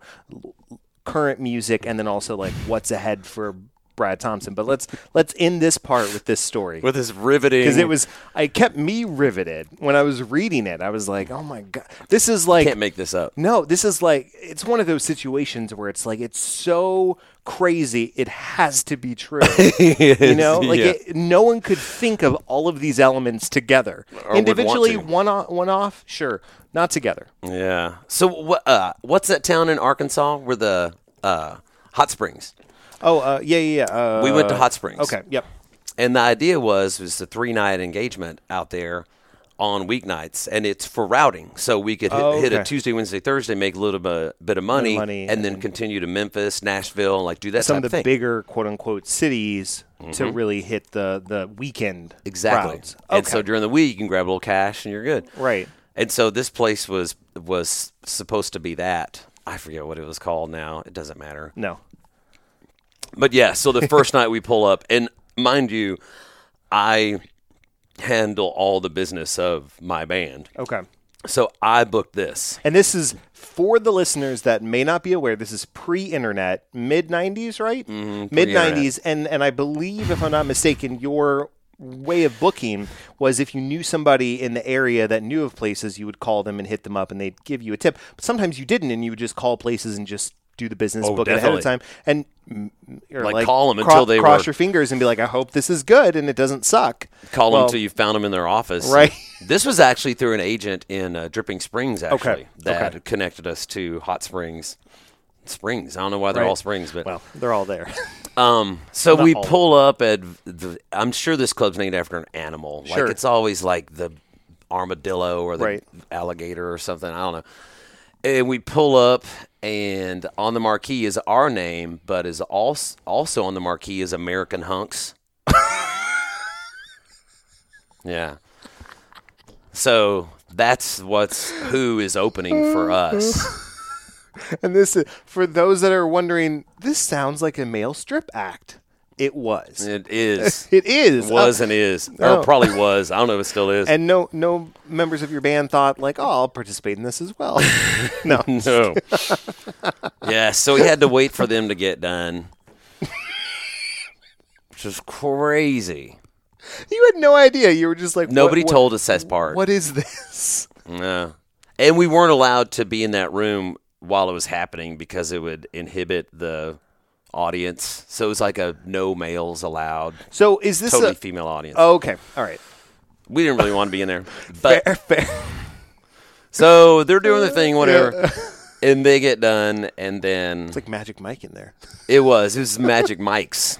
current music, and then also like what's ahead for Brad Thompson. But let's let's end this part with this story With this riveting, because it was I kept me riveted when I was reading it. I was like, oh my god, this is like can't make this up. No, this is like it's one of those situations where it's like it's so crazy it has to be true. you know, like yeah. it, no one could think of all of these elements together Or individually, to. one on, one off, sure, not together. Yeah. So what? Uh, what's that town in Arkansas where the uh, hot springs? Oh, uh, yeah, yeah, yeah. Uh, We went to Hot Springs. Okay, yep. And the idea was was a three night engagement out there on weeknights, and it's for routing, so we could hit, Oh, hit a. Tuesday, Wednesday, Thursday, make a little bit, bit of money, money, and, and then continue to Memphis, Nashville, and like do that Some type of the thing. bigger quote unquote cities to really hit the the weekend exactly. routes. And so during the week, you can grab a little cash, and you're good. right. And so this place was was supposed to be that. I forget what it was called now. It doesn't matter. No. But yeah, so the first night we pull up, and mind you, I handle all the business of my band. Okay. So I booked this. And this is for the listeners that may not be aware. This is pre-internet, mid '90s, right? Mm-hmm, Mid '90s, and and I believe, if I'm not mistaken, your way of booking was if you knew somebody in the area that knew of places, you would call them and hit them up, and they'd give you a tip. But sometimes you didn't, and you would just call places and just do the business, Oh, book it ahead of time, and mm, or Like, call 'em until they cross were- your fingers and be like, I hope this is good and it doesn't suck. Call Well, them until you found them in their office. Right. This was actually through an agent in uh, Dripping Springs, actually, that okay. connected us to Hot Springs. Springs. I don't know why they're Right. all springs, but Well, they're all there. Um, so Not we pull up at the. I'm sure this club's named after an animal. Sure. Like it's always like the armadillo or the Right. alligator or something. I don't know. And we pull up, and on the marquee is our name, but is also also on the marquee is American Hunks. yeah. So that's what's who is opening for us. and this, is for those that are wondering, this sounds like a male strip act. It was. It is. It is. was Uh, and is, oh. or probably was. I don't know if it still is. and no, no members of your band thought like, "Oh, I'll participate in this as well." no, No. yeah, so we had to wait for them to get done. Which is crazy. you had no idea. You were just like, Nobody what, what- told us that part. What is this? No. And we weren't allowed to be in that room while it was happening because it would inhibit the audience. So it was like a no males allowed, So is this totally a? female audience. Oh, okay, all right. We didn't really want to be in there. But Fair, fair. so they're doing their thing, whatever. And they get done, and then It's like Magic Mike in there. It was. It was Magic Mike's.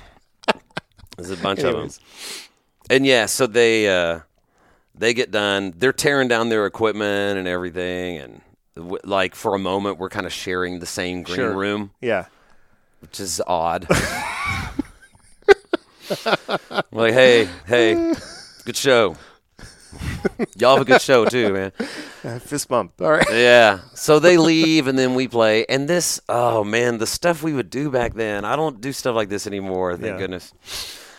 There's a bunch Anyways. of them. And yeah, so they uh, they get done. They're tearing down their equipment and everything, and w- like for a moment, we're kind of sharing the same green Sure. room, Yeah. Which is odd. Like, hey, hey, good show. Y'all have a good show too, man. Uh, fist bump. All right. Yeah. So they leave and then we play. And this, oh man, the stuff we would do back then. I don't do stuff like this anymore, thank Yeah. goodness.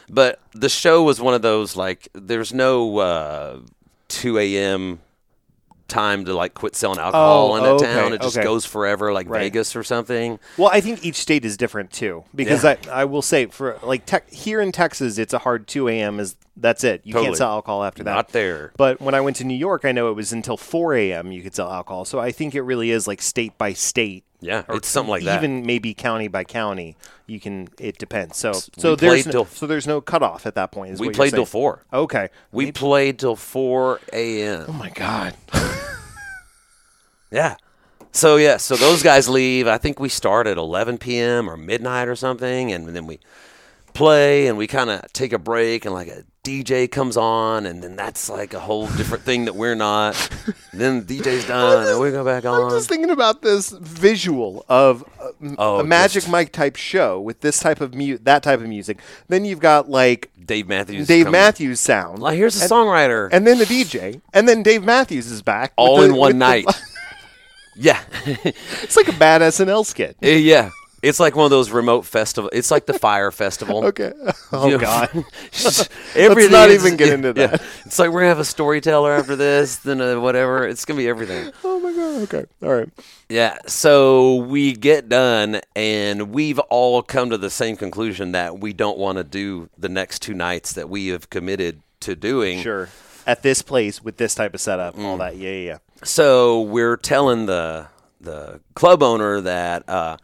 But the show was one of those like there's no uh, 2 a.m. time to like quit selling alcohol Oh, in that okay, town. It just okay. goes forever, like Right. Vegas or something. Well, I think each state is different too, because Yeah. I, I will say for like tech, here in Texas, it's a hard 2 a.m. is that's it. You Totally. can't sell alcohol after that. Not there. But when I went to New York, I know it was until 4 a.m. you could sell alcohol. So I think it really is like state by state. Yeah, or it's something like that. Even maybe county by county, you can. It depends. So so there's no, so there's no cutoff at that point. Is We played till four. Okay. We played till 4 a.m. oh my god. Yeah. So yeah, so those guys leave. I think we start at 11 p.m. or midnight or something, and then we play and we kind of take a break, and like a DJ comes on, and then that's like a whole different thing that we're not. then DJ's done, and we go back on. I'm just thinking about this visual of a, Oh, a Magic just- Mike type show with this type of mu- that type of music. Then you've got like Dave Matthews. Dave comes- Matthews sound. Like here's a and, songwriter. and then the DJ, and then Dave Matthews is back all the- in one with the- night. yeah. it's like a bad SNL skit. Eh, yeah. It's like one of those remote festival. It's like the Fyre Festival. Okay. Oh You know, God. everything not even get into yeah. that. It's like we're gonna have a storyteller after this, then uh, whatever. It's gonna be everything. oh my God. Okay. All right. Yeah. So we get done, and we've all come to the same conclusion that we don't want to do the next two nights that we have committed to doing. Sure. At this place with this type of setup, Mm. all that. Yeah, yeah, yeah. So we're telling the the club owner that uh,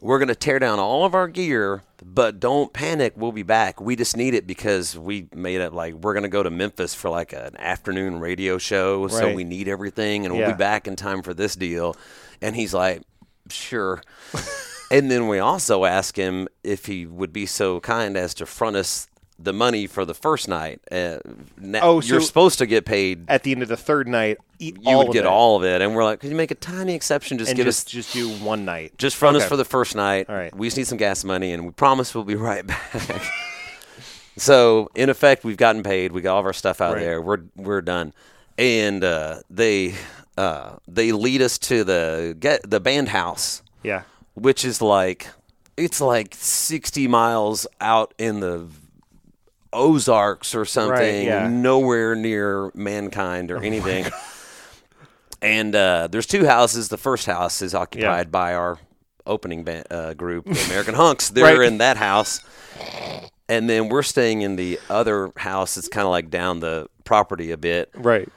we're going to tear down all of our gear, but don't panic. We'll be back. We just need it because we made it like we're going to go to Memphis for like an afternoon radio show, so we need everything, and we'll be back in time for this deal. And he's like, sure. and then we also ask him if he would be so kind as to front us the money for the first night. Uh, na- Oh, you're supposed to get paid At the end of the third night, eat you would get it all of it. And we're like, could you make a tiny exception? Just and give just us, just do one night. just front us for the first night. All right. We just need some gas money, and we promise we'll be right back. so in effect, we've gotten paid. We got all of our stuff out Right. there. We're we're done. And uh, they uh, they lead us to the get the band house, Yeah. which is like it's like sixty miles out in the Ozarks or something, yeah. Oh nowhere near mankind or anything. And uh, there's two houses. The first house is occupied Yeah. by our opening ba- uh, group, the American Hunks. They're Right. in that house. and then we're staying in the other house. It's kind of like down the property a bit, Right.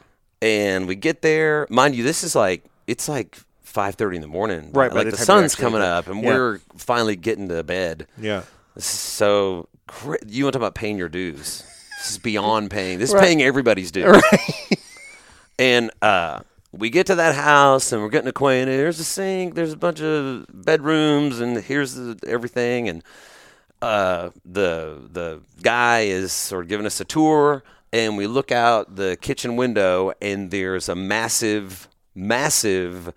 and we get there. Mind you, this is like it's like five thirty in the morning. Right, like the the, sun's coming up, and yeah. we're finally getting to bed. Yeah. This is so you want to talk about paying your dues? This is beyond paying. This is Right. paying everybody's dues. And uh, we get to that house and we're getting acquainted. There's a sink. There's a bunch of bedrooms, and here's the, everything. And uh, the the guy is sort of giving us a tour, and we look out the kitchen window, and there's a massive, massive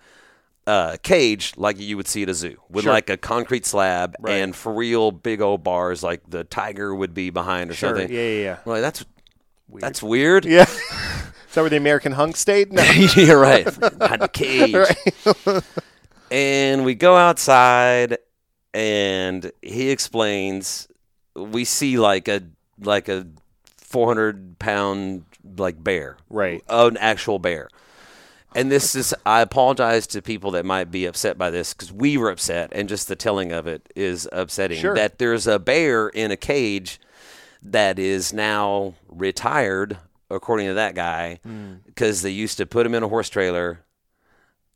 uh, cage like you would see at a zoo with Sure. like a concrete slab Right. and for real big old bars like the tiger would be behind or Sure. something. Yeah, yeah, yeah. Like that's that's weird. Yeah. Is that where the American hunk stayed? No. You're right. Behind the cage. and we go outside, and he explains. We see like a like a 400 pound like bear, Right. An actual bear. And this is, I apologize to people that might be upset by this because we were upset, and just the telling of it is upsetting. Sure. That there's a bear in a cage that is now retired, according to that guy, Hmm. because they used to put him in a horse trailer,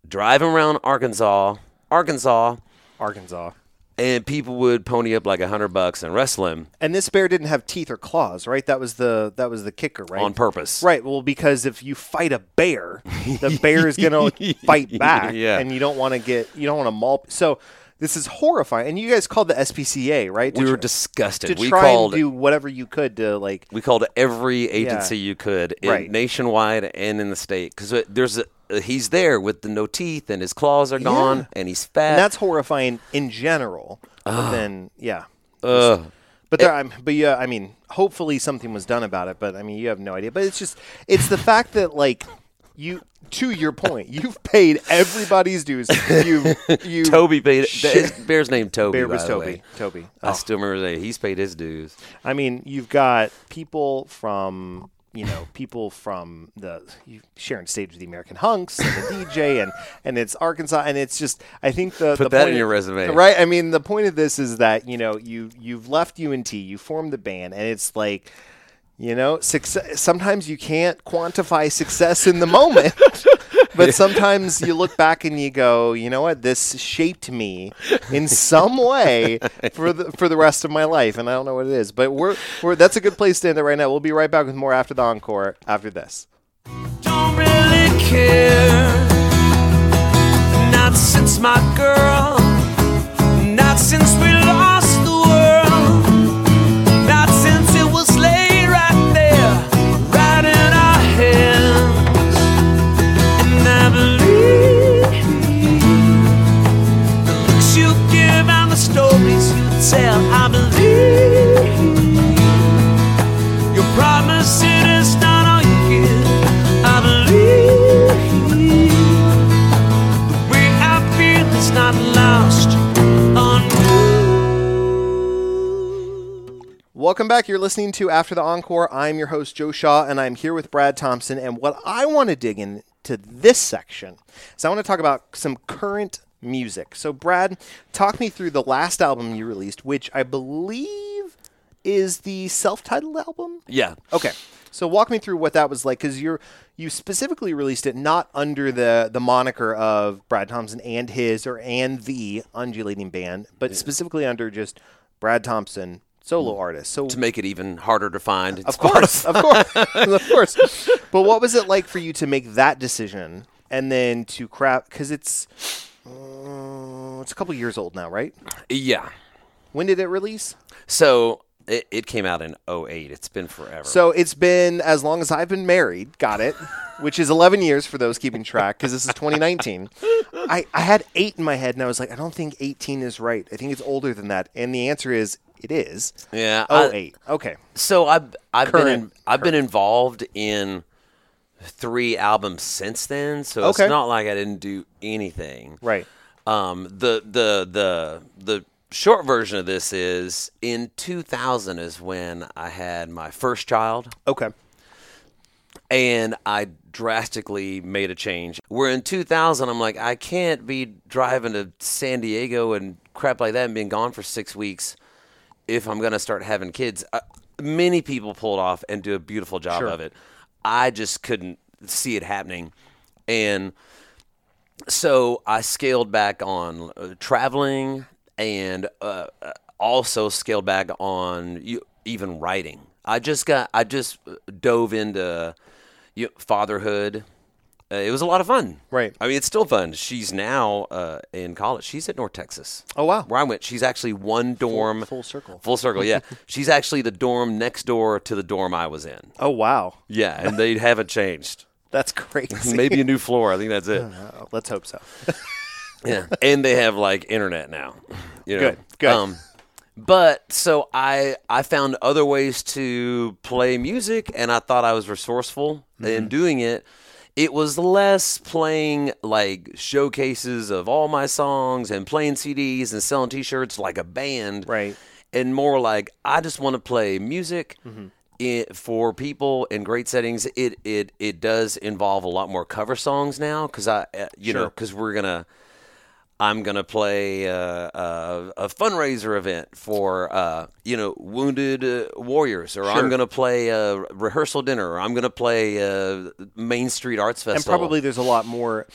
drive him around Arkansas, Arkansas, Arkansas. And people would pony up like a hundred bucks and wrestle him And this bear didn't have teeth or claws, right? That was the that was the kicker, right? on purpose. Right. Well, because if you fight a bear, the bear is going to fight back, Yeah. and you don't want to get you don't want to maul. So this is horrifying. And you guys called the SPCA, right? To We were tr- disgusted. to we try called and do whatever you could to like. we called every agency you could, in, Right. nationwide and in the state, because uh, there's a he's there with the no teeth and his claws are gone Yeah. and he's fat. And that's horrifying in general. But then, yeah. Ugh. But there, I'm, but yeah, I mean, hopefully something was done about it. But I mean, you have no idea. But it's just, it's the fact that like you, to your point, you've paid everybody's dues. You, you, Toby paid. Bear's name Toby. Bear was Toby. way. Toby. I Oh. still remember that he's paid his dues. I mean, you've got people from, you know, people from the sharing stage with the American Hunks and the DJ, and and it's Arkansas, and it's just, I think the Put the that point in your of- resume. right? I mean, the point of this is that you know you you've left UNT, you formed the band, and it's like. You know, success. Sometimes you can't quantify success in the moment, but sometimes you look back and you go, you know what? This shaped me in some way for the for the rest of my life, and I don't know what it is. But we're we're that's a good place to end it right now. We'll be right back with more after the encore. After this. don't really care. Not since my girl, not since we lost back. You're listening to After the Encore. I'm your host, Joe Shaw, and I'm here with Brad Thompson. And what I want to dig into this section is I want to talk about some current music. So, Brad, talk me through the last album you released, which I believe is the self titled album. Yeah. Okay. So walk me through what that was like because you're you specifically released it not under the the moniker of Brad Thompson and his or and the undulating band, but specifically under just Brad Thompson solo artist. So To make it even harder to find. of course, of course, of course. But what was it like for you to make that decision and then to crap because it's uh, it's a couple years old now, right? Yeah. When did it release? So it, it came out in 08. It's been forever. So it's been as long as I've been married. Got it. Which is 11 years for those keeping track because this is 2019. I, I had eight in my head and I was like, I don't think 18 is right. I think it's older than that. And the answer is it is. yeah. Oh, I- Okay. So I've I've been in, I've been involved in three albums since then. So Okay. it's not like I didn't do anything. Right. Um, the the the the short version of this is in 2000 is when I had my first child, Okay. and I drastically made a change. Where in 2000, I'm like, I can't be driving to San Diego and crap like that and being gone for six weeks if I'm gonna start having kids, uh, many people pull it off and do a beautiful job Sure. of it. I just couldn't see it happening, and so I scaled back on uh, traveling and uh, uh, also scaled back on you, even writing. I just got I just dove into you know, fatherhood. Uh, it was a lot of fun. Right. I mean, it's still fun. She's now uh, in college. She's at North Texas. Oh, wow. Where I went, she's actually one dorm. full circle. Full circle. Yeah. she's actually the dorm next door to the dorm I was in. Oh wow, Yeah, and they haven't changed. that's crazy. Maybe a new floor. I think that's it. Uh, let's hope so. Yeah, and they have like internet now. You know? Good, good. Um, but so I I found other ways to play music, and I thought I was resourceful Mm-hmm. in doing it. It was less playing like showcases of all my songs and playing CDs and selling T-shirts like a band, Right. And more like I just want to play music. Mm-hmm. It, for people in great settings, it, it it does involve a lot more cover songs now because I uh, you know because we're gonna I'm gonna play uh, uh, a fundraiser event for uh, you know wounded uh, warriors, or Sure. I'm gonna play a rehearsal dinner, or I'm gonna play a Main Street Arts Festival. and probably there's a lot more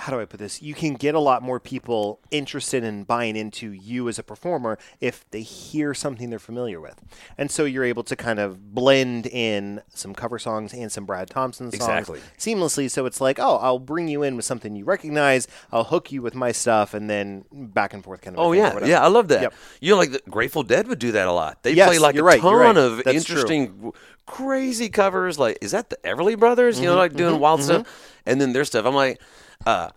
how do I put this? You can get a lot more people interested in buying into you as a performer if they hear something they're familiar with. And so you're able to kind of blend in some cover songs and some Brad Thompson songs Exactly. seamlessly. So it's like, oh, I'll bring you in with something you recognize, I'll hook you with my stuff, and then back and forth kind of. Oh yeah, yeah, I love that. Yep. You know, like the Grateful Dead would do that a lot. They Yes, play like a right, ton right. of That's true. interesting, crazy covers. Like, is that the Everly Brothers? Mm-hmm, You know, like doing wild stuff, and then their stuff. I'm like, uh,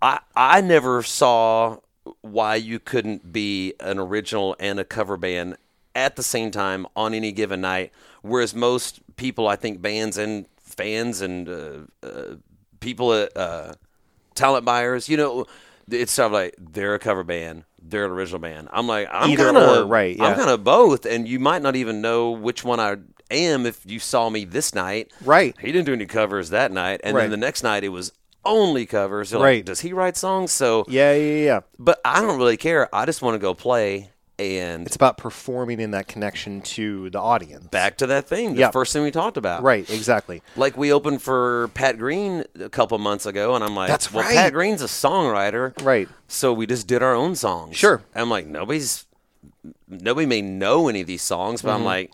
I I never saw why you couldn't be an original and a cover band at the same time on any given night. Whereas most people, I think, bands and fans and uh, uh, people at uh, talent buyers, you know, it's sort of like they're a cover band, they're an original band. I'm like, I'm kind of right, yeah. I'm kind of both, and you might not even know which one I am if you saw me this night. Right. He didn't do any covers that night, and Right. then the next night it was only covers. You're like, Right. Does he write songs? So, Yeah, yeah, yeah. but I don't really care. I just want to go play and It's about performing in that connection to the audience. back to that thing. The Yeah. first thing we talked about. Right, exactly. Like we opened for Pat Green a couple months ago, and I'm like, That's well, right. Pat Green's a songwriter, Right. So we just did our own songs. Sure. I'm like, nobody's, nobody may know any of these songs, but I'm Mm-hmm. like,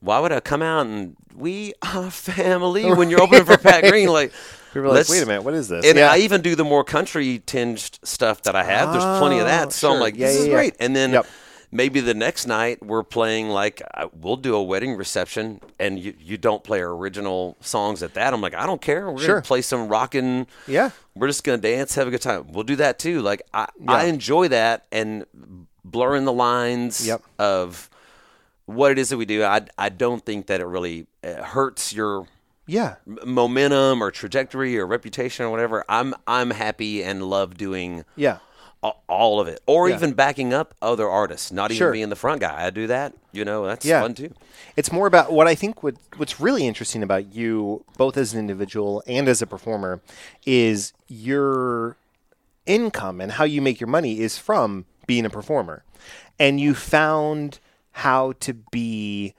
why would I come out and we are family when you're opening for Pat Green? Like, People are like, wait a minute, what is this? And Yeah. I even do the more country tinged stuff that I have. There's plenty of Oh, that. So I'm like, Yeah, this yeah, is yeah. great. And then Yep. maybe the next night we're playing like we'll do a wedding reception and you, you don't play our original songs at that. I'm like, I don't care. We're Sure. gonna play some rockin' Yeah. We're just gonna dance, have a good time. We'll do that too. Like I, I enjoy that and blurring the lines Yep. of what it is that we do. I I don't think that it really uh, hurts your Yeah. m- momentum or trajectory or reputation or whatever. I'm I'm happy and love doing Yeah. all of it, or Yeah. even backing up other artists. Not even Sure. being the front guy. I do that. You know, that's Yeah. fun too. It's more about what I think what, what's really interesting about you, both as an individual and as a performer, is your income and how you make your money is from being a performer. And you found how to be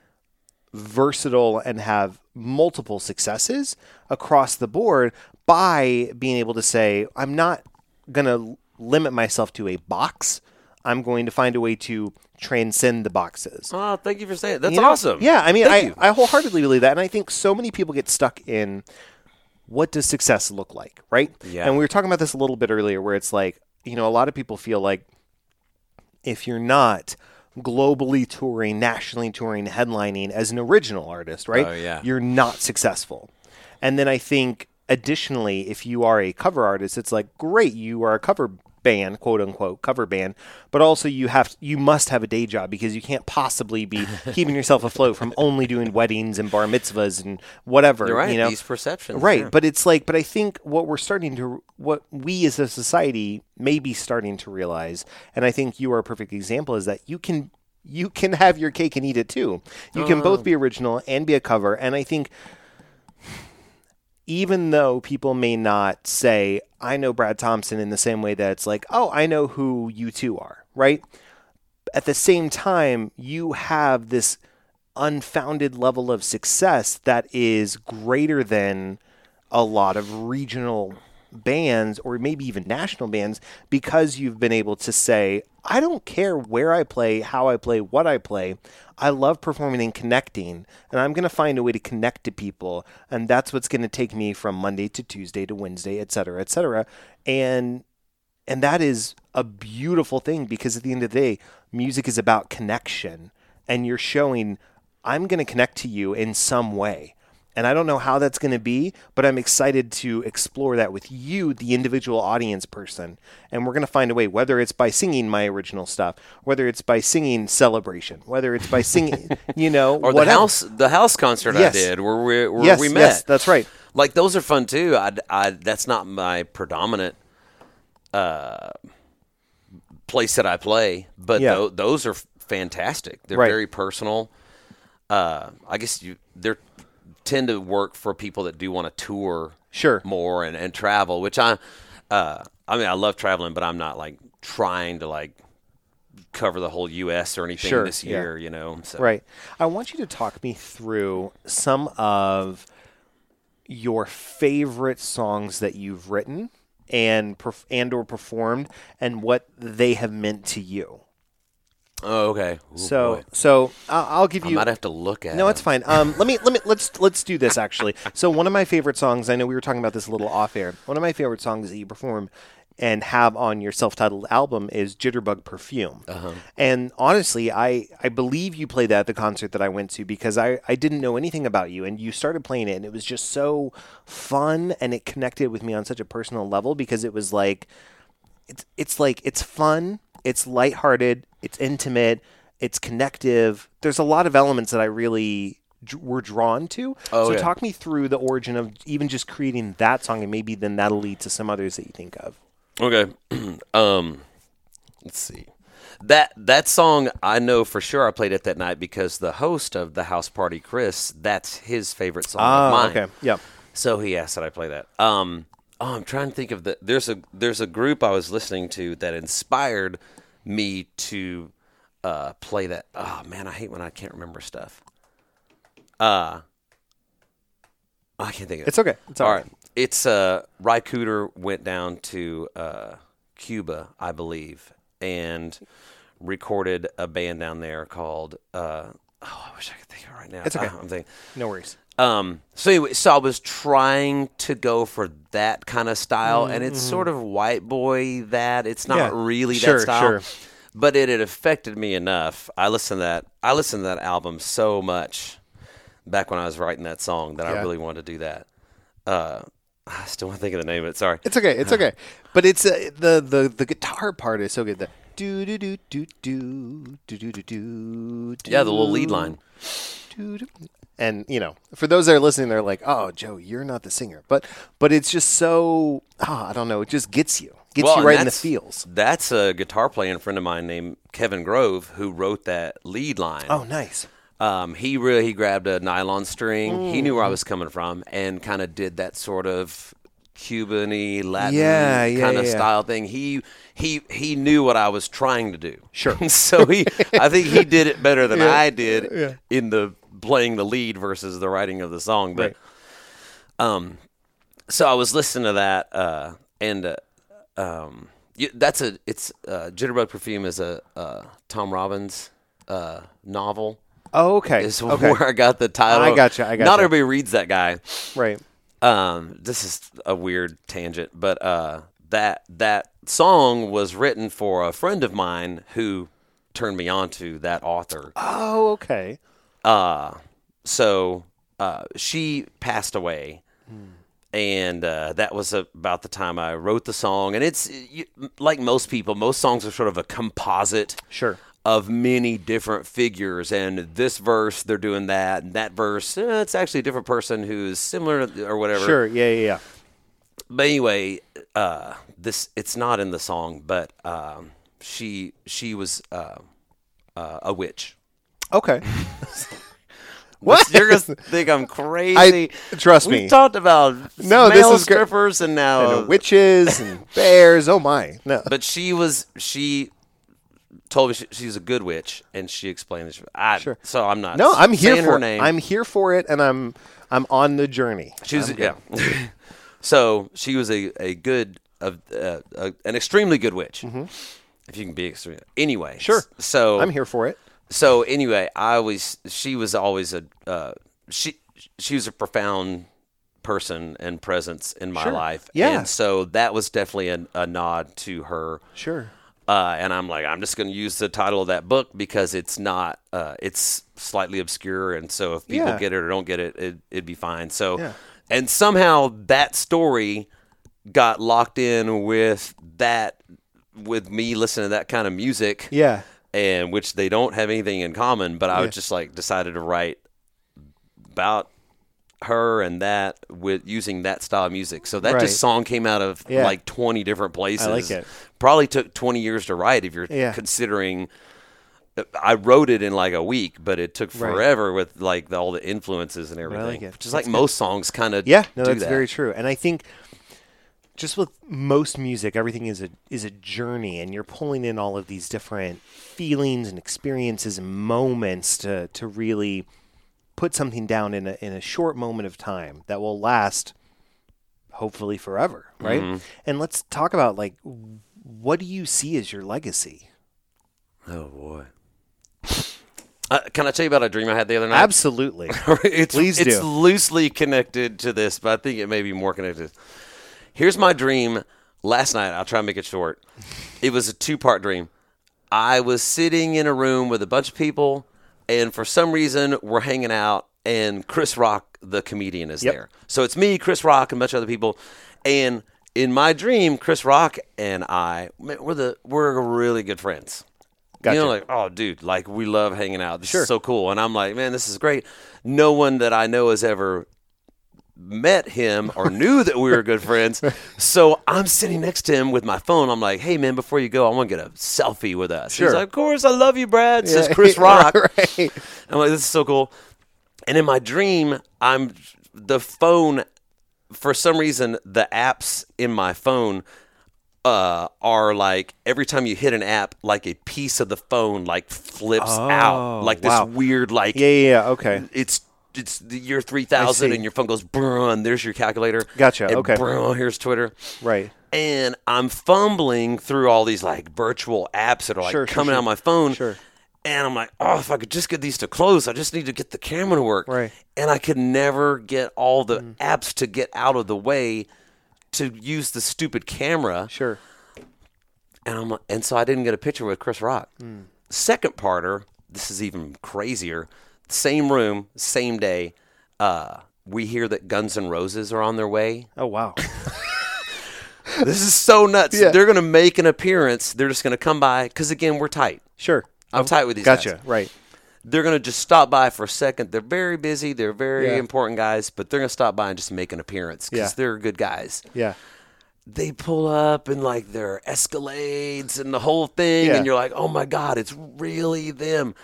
versatile and have multiple successes across the board by being able to say, I'm not going to limit myself to a box. I'm going to find a way to transcend the boxes. Oh, thank you for saying it. That's You know? awesome. Yeah, I mean, I, you. I wholeheartedly believe that, and I think so many people get stuck in what does success look like, right? Yeah. And we were talking about this a little bit earlier, where it's like, you know, a lot of people feel like if you're not globally touring, nationally touring, headlining as an original artist, right? Oh, yeah. You're not successful. And then I think additionally, if you are a cover artist, it's like great, you are a cover band, quote unquote, cover band, but also you have you must have a day job because you can't possibly be keeping yourself afloat from only doing weddings and bar mitzvahs and whatever. You're right. You know? These perceptions. Right, yeah. but it's like, but I think what we're starting to, what we as a society may be starting to realize, and I think you are a perfect example, is that you can, you can have your cake and eat it too. You can Oh. both be original and be a cover, and I think, even though people may not say, "I know Brad Thompson" in the same way that it's like, "Oh, I know who U2 are," right? at the same time, you have this unfounded level of success that is greater than a lot of regional bands or maybe even national bands because you've been able to say, I don't care where I play, how I play, what I play. I love performing and connecting, and I'm going to find a way to connect to people, and that's what's going to take me from Monday to Tuesday to Wednesday, et cetera, et cetera. And and that is a beautiful thing because at the end of the day, music is about connection, and you're showing I'm going to connect to you in some way. And I don't know how that's going to be, but I'm excited to explore that with you, the individual audience person. And we're going to find a way, whether it's by singing my original stuff, whether it's by singing Celebration, whether it's by singing, you know, or whatever. the house the house concert Yes. I did where we where Yes, we met. yes, that's right. Like those are fun too. I, I that's not my predominant uh, place that I play, but Yeah. tho- those are fantastic. They're Right. very personal. Uh, I guess you they tend to work for people that do want to tour Sure. more and, and travel, which I uh, I mean I love traveling, but I'm not like trying to like cover the whole U.S. or anything Sure, this yeah. year. You know, so. Right. I want you to talk me through some of your favorite songs that you've written and perf- and or performed and what they have meant to you. Oh, okay. Ooh, so boy. so I'll, I'll give I you I might have to look at. No, it. it's fine. Um, let me let me let's let's do this actually. So one of my favorite songs, I know we were talking about this a little off air. One of my favorite songs that you perform and have on your self-titled album is Jitterbug Perfume. And honestly, I I believe you played that at the concert that I went to because I I didn't know anything about you and you started playing it and it was just so fun and it connected with me on such a personal level because it was like it's it's like it's fun, it's lighthearted, it's intimate, it's connective. There's a lot of elements that I really d- were drawn to. Oh, so yeah. talk me through the origin of even just creating that song, and maybe then that'll lead to some others that you think of. Okay. um, let's see. That that song I know for sure I played it that night because the host of the house party, Chris, that's his favorite song of mine. Ah, okay, yeah. So he asked that I play that. Um, oh, I'm trying to think of the. There's a there's a group I was listening to that inspired me to uh, play that. Oh man, I hate when I can't remember stuff. Uh I can't think of it. It's okay. It's all All right. right. It's uh Ry Cooder went down to uh Cuba, I believe, and recorded a band down there called uh oh, I wish I could think of it right now. It's okay. Ah, I'm thinking No worries. Um, so anyway, so I was trying to go for that kind of style, and it's sort of white boy that. It's not Mm-hmm. Yeah. really Sure, that style, sure. but it had affected me enough. I listened to that. I listened to that album so much back when I was writing that song that I really wanted to do that. Uh, I still want to think of the name of it. Sorry. It's okay. It's okay. But it's uh, the the the guitar part is so good. The do do do do do do do do do. Yeah, the little lead line. And you know, for those that are listening, they're like, "Oh, Joe, you're not the singer," but but it's just so ah, I don't know. It just gets you, gets Well, you right in the feels. That's a guitar playing friend of mine named Kevin Grove who wrote that lead line. Oh, nice. Um, he really he grabbed a nylon string. He knew Mm. where I was coming from and kind of did that sort of Cuban-y Latin Yeah, yeah, kind of yeah. style thing. He he he knew what I was trying to do. Sure. so he I think he did it better than I did in the playing the lead versus the writing of the song. But Right. um, so I was listening to that, uh, and uh, um, y that's a it's uh, Jitterbug Perfume is a uh, Tom Robbins uh, novel. Oh, okay. Is okay. where I got the title. I gotcha, I Not gotcha. everybody reads that guy. Right. Um, this is a weird tangent, but uh, that that song was written for a friend of mine who turned me on to that author. Oh, okay. Uh, so uh, she passed away, and uh, that was about the time I wrote the song. And it's you, like most people, most songs are sort of a composite Sure. of many different figures. And this verse, they're doing that, and that verse, eh, it's actually a different person who's similar or whatever. Sure. Yeah, yeah, yeah. But anyway, uh, this it's not in the song, but um, she she was uh, uh, a witch. Okay. what? You're gonna think I'm crazy. trust we me. We talked about No, this is gr- strippers and now. And witches and bears. Oh my. No. but she was she told me she, she's a good witch, and she explained this. I, Sure. So I'm not. No, I'm here for her it. name. I'm here for it, and I'm I'm on the journey. She was I'm yeah. so she was a a good, uh, uh, an extremely good witch. If you can be extreme. Anyway. Mm-hmm. Sure. So I'm here for it. So anyway, I always she was always a uh, she she was a profound person and presence in my Sure. life. Yeah. And so that was definitely a, a nod to her. Sure. Uh, and I'm like, I'm just going to use the title of that book because it's not, uh, it's slightly obscure, and so if people Yeah. get it or don't get it, it it'd be fine. So, Yeah. and somehow that story got locked in with that, with me listening to that kind of music, Yeah. And which they don't have anything in common. But I Yeah. just like decided to write about her and that with using that style of music. So that Right. just song came out of Yeah. like 20 different places. it. Probably took 20 years to write if you're Yeah. considering uh, I wrote it in like a week, but it took Right. forever with like the, all the influences and everything. like it. Just like That's most songs kind of Yeah, no, that's that. very true. And I think just with most music, everything is a is a journey, and you're pulling in all of these different feelings and experiences and moments to to really put something down in a in a short moment of time that will last, hopefully forever, right? Mm-hmm. And let's talk about like what do you see as your legacy? Oh boy. Uh, can I tell you about a dream I had the other night? Absolutely. it's, Please it's loosely connected to this, but I think it may be more connected. Here's my dream last night. I'll try and make it short. It was a two part dream. I was sitting in a room with a bunch of people, and for some reason, we're hanging out, and Chris Rock, the comedian, is Yep. there. So it's me, Chris Rock, and a bunch of other people. And in my dream, Chris Rock and I, man, we're the we're really good friends. Gotcha. You know, like, oh, dude, like we love hanging out. This Sure. is so cool. And I'm like, man, this is great. No one that I know has ever met him or knew that we were good friends. So I'm sitting next to him with my phone. I'm like, hey, man, before you go, I want to get a selfie with us. Sure. He's like, of course, I love you, Brad. Says Yeah, Chris Rock. right. I'm like, this is so cool. And in my dream, I'm the phone. For some reason, the apps in my phone uh, are like every time you hit an app, like a piece of the phone like flips out, like this Oh, wow. weird like Yeah, yeah, yeah. Okay. it's it's the year three thousand, and your phone goes brrrr, there's your calculator. Gotcha, And okay. here's Twitter. Right. And I'm fumbling through all these like virtual apps that are like Sure, coming sure. out my phone. Sure. And I'm like, oh, if I could just get these to close, I just need to get the camera to work. Right. Mm. And I could never get all the apps to get out of the way to use the stupid camera. Sure. And I'm and so I didn't get a picture with Chris Rock. Hmm. Second parter, this is even crazier. Same room, same day. Uh, we hear that Guns N' Roses are on their way. Oh wow. This is so nuts. Yeah. They're going to make an appearance. They're just going to come by because again, we're tight. Sure. I'm tight with these Gotcha. guys. Right. They're going to just stop by for a second. They're very busy. They're very Yeah. important guys, but they're going to stop by and just make an appearance because Yeah. they're good guys. Yeah. they pull up and like their Escalades and the whole thing, and you're like, oh my god, it's really them.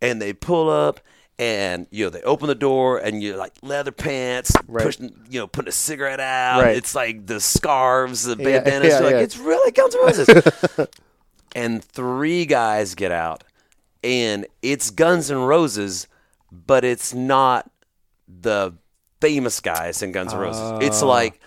And they pull up and you know they open the door and you're like leather pants, Right. pushing, you know, putting a cigarette out. Right. It's like the scarves, the Yeah, bandanas. yeah, you're like, it's really Guns N' Roses. and three guys get out, and it's Guns N' Roses, but it's not the famous guys in Guns N' Roses. Ah. It's like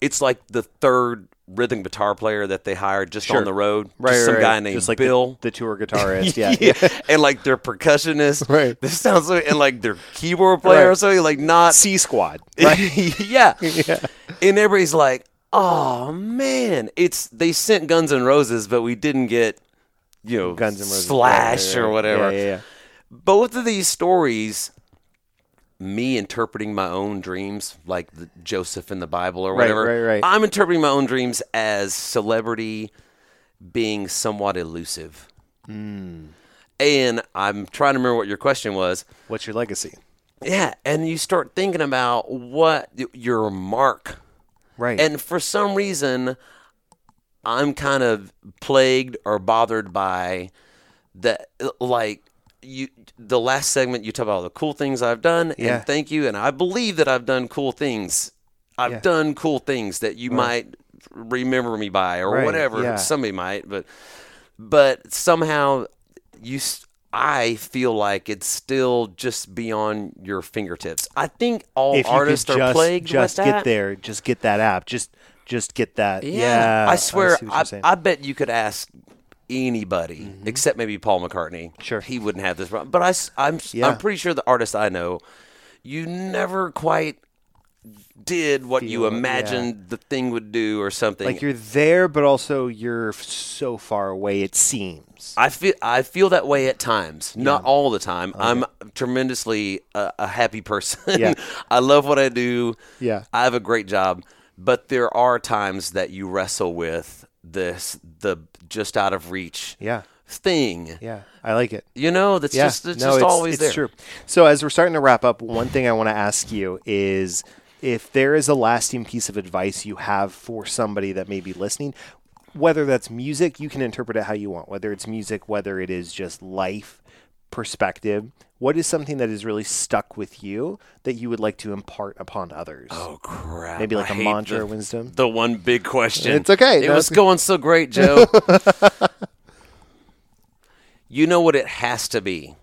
it's like the third rhythm guitar player that they hired just Sure. on the road. Right. just some right, guy named Just like Bill. the, tour guitarist. Yeah. and like their percussionist. Right. This sounds like and like their keyboard player or something. Like not C Squad. Right. yeah. And everybody's like, "Oh man, it's they sent Guns N' Roses, but we didn't get, you know, Guns N' Roses. Slash Right, right, or whatever." Yeah, yeah, yeah. Both of these stories, me interpreting my own dreams, like the Joseph in the Bible or whatever. right, right. right. I'm interpreting my own dreams as celebrity being somewhat elusive. Hmm. And I'm trying to remember what your question was. What's your legacy? Yeah, and you start thinking about what your mark Right. and for some reason, I'm kind of plagued or bothered by that. Like you, the last segment, you talk about all the cool things I've done, Yeah. and thank you. And I believe that I've done cool things. I've Yeah. done cool things that you might remember me by, or Right, whatever. yeah. Somebody might, but but somehow you s- I feel like it's still just beyond your fingertips. I think all if artists could are just, plagued just with get that. there, just get that app, just just get that. Yeah, Yeah, I swear, I. I, bet you could ask anybody except maybe Paul McCartney. Mm-hmm. Sure. he wouldn't have this problem. But I, am Yeah. I'm pretty sure the artists I know, you never quite did what you Feel- yeah. imagined the thing would do or something. like you're there, but also you're so far away. It seems. I feel I feel that way at times, not all the time. I'm tremendously a, a happy person. Yeah. I love what I do. Yeah. I have a great job, but there are times that you wrestle with this the just out of reach Yeah, thing. yeah, I like it. You know, that's Yeah, just it's no, just it's, always it's there. true. So as we're starting to wrap up, one thing I want to ask you is if there is a lasting piece of advice you have for somebody that may be listening, whether that's music, you can interpret it how you want. Whether it's music, whether it is just life perspective, what is something that has really stuck with you that you would like to impart upon others? Oh crap! Maybe like I a mantra the, or wisdom? The one big question. It's okay. It No, was it's- going so great, Joe. you know what it has to be.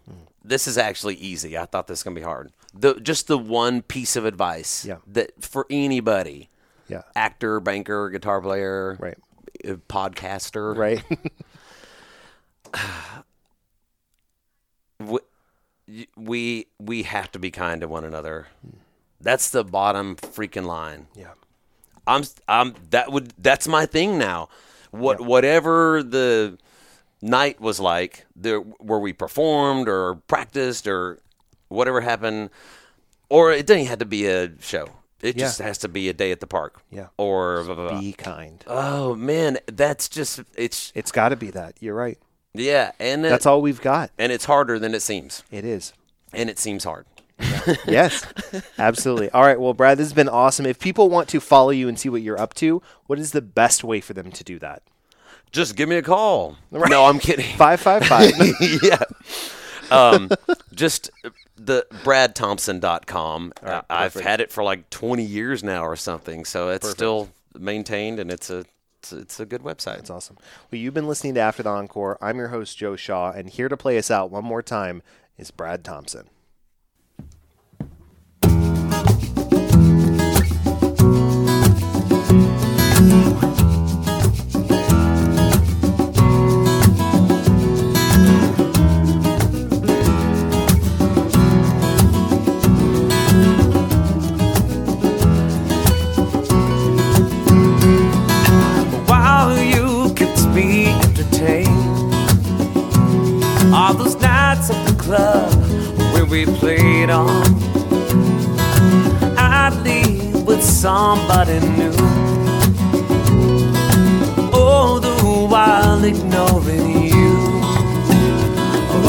This is actually easy. I thought this was gonna be hard. The just the one piece of advice Yeah. that for anybody, Yeah. actor, banker, guitar player, Right. uh, podcaster, Right. we, we we have to be kind to one another. That's the bottom freaking line. yeah. I'm I'm that would that's my thing now. What whatever the night was like, there where we performed or practiced or whatever happened, or it doesn't have to be a show. It Yeah. just has to be a day at the park. Yeah. Or blah, blah, blah. Be kind. oh man, that's just it's It's got to be that. You're right. Yeah, and it, That's all we've got. and it's harder than it seems, It is. and it seems hard. yes, absolutely. All right. Well, Brad, this has been awesome. If people want to follow you and see what you're up to, what is the best way for them to do that? Just give me a call. No, I'm kidding. 555. yeah. Um, just the bradthompson.com. right, I've had it for like 20 years now or something, so it's still maintained and it's a it's a, it's a good website. That's awesome. Well, you've been listening to After the Encore. I'm your host, Joe Shaw, and here to play us out one more time is Brad Thompson. Club where we played on. I'd leave with somebody new. All the while ignoring you.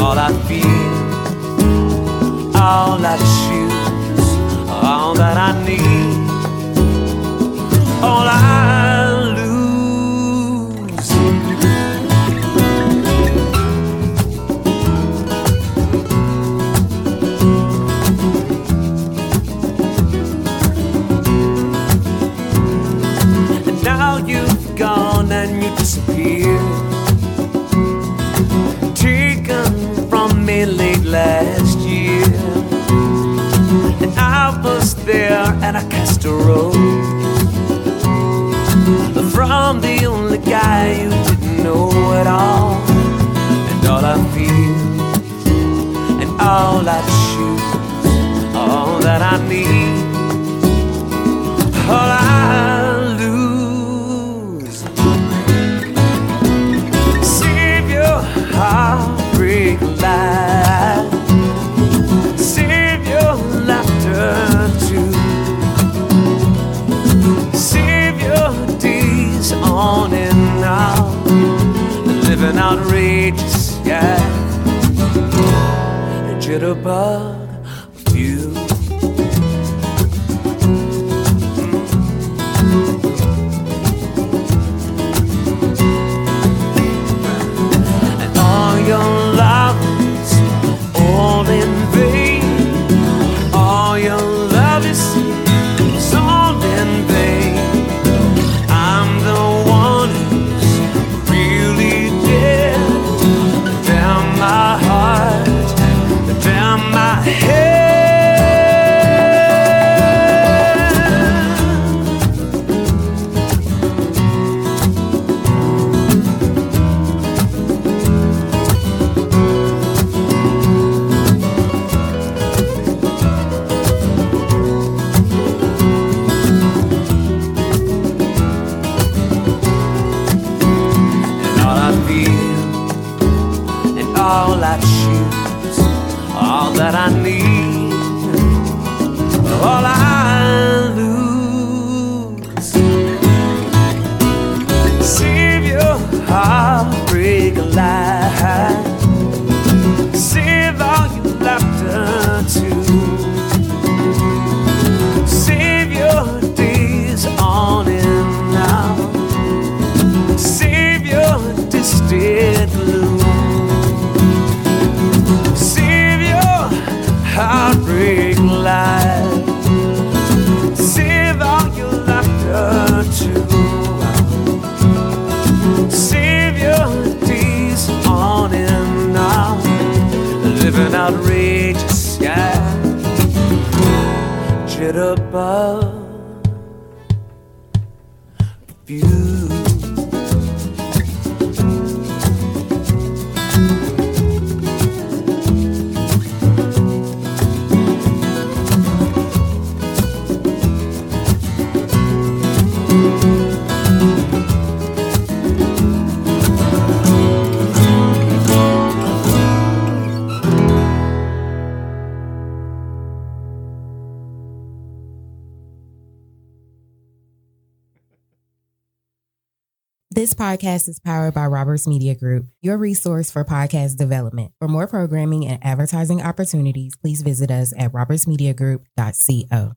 All I feel, all I choose, all that I need all I last year. And I was there and I cast a rose from the only guy you didn't know at all. And all I feel, and all I choose, all that I need, outrageous, yeah. A jitterbug podcast is powered by Roberts Media Group, your resource for podcast development. For more programming and advertising opportunities, please visit us at robertsmediagroup.co.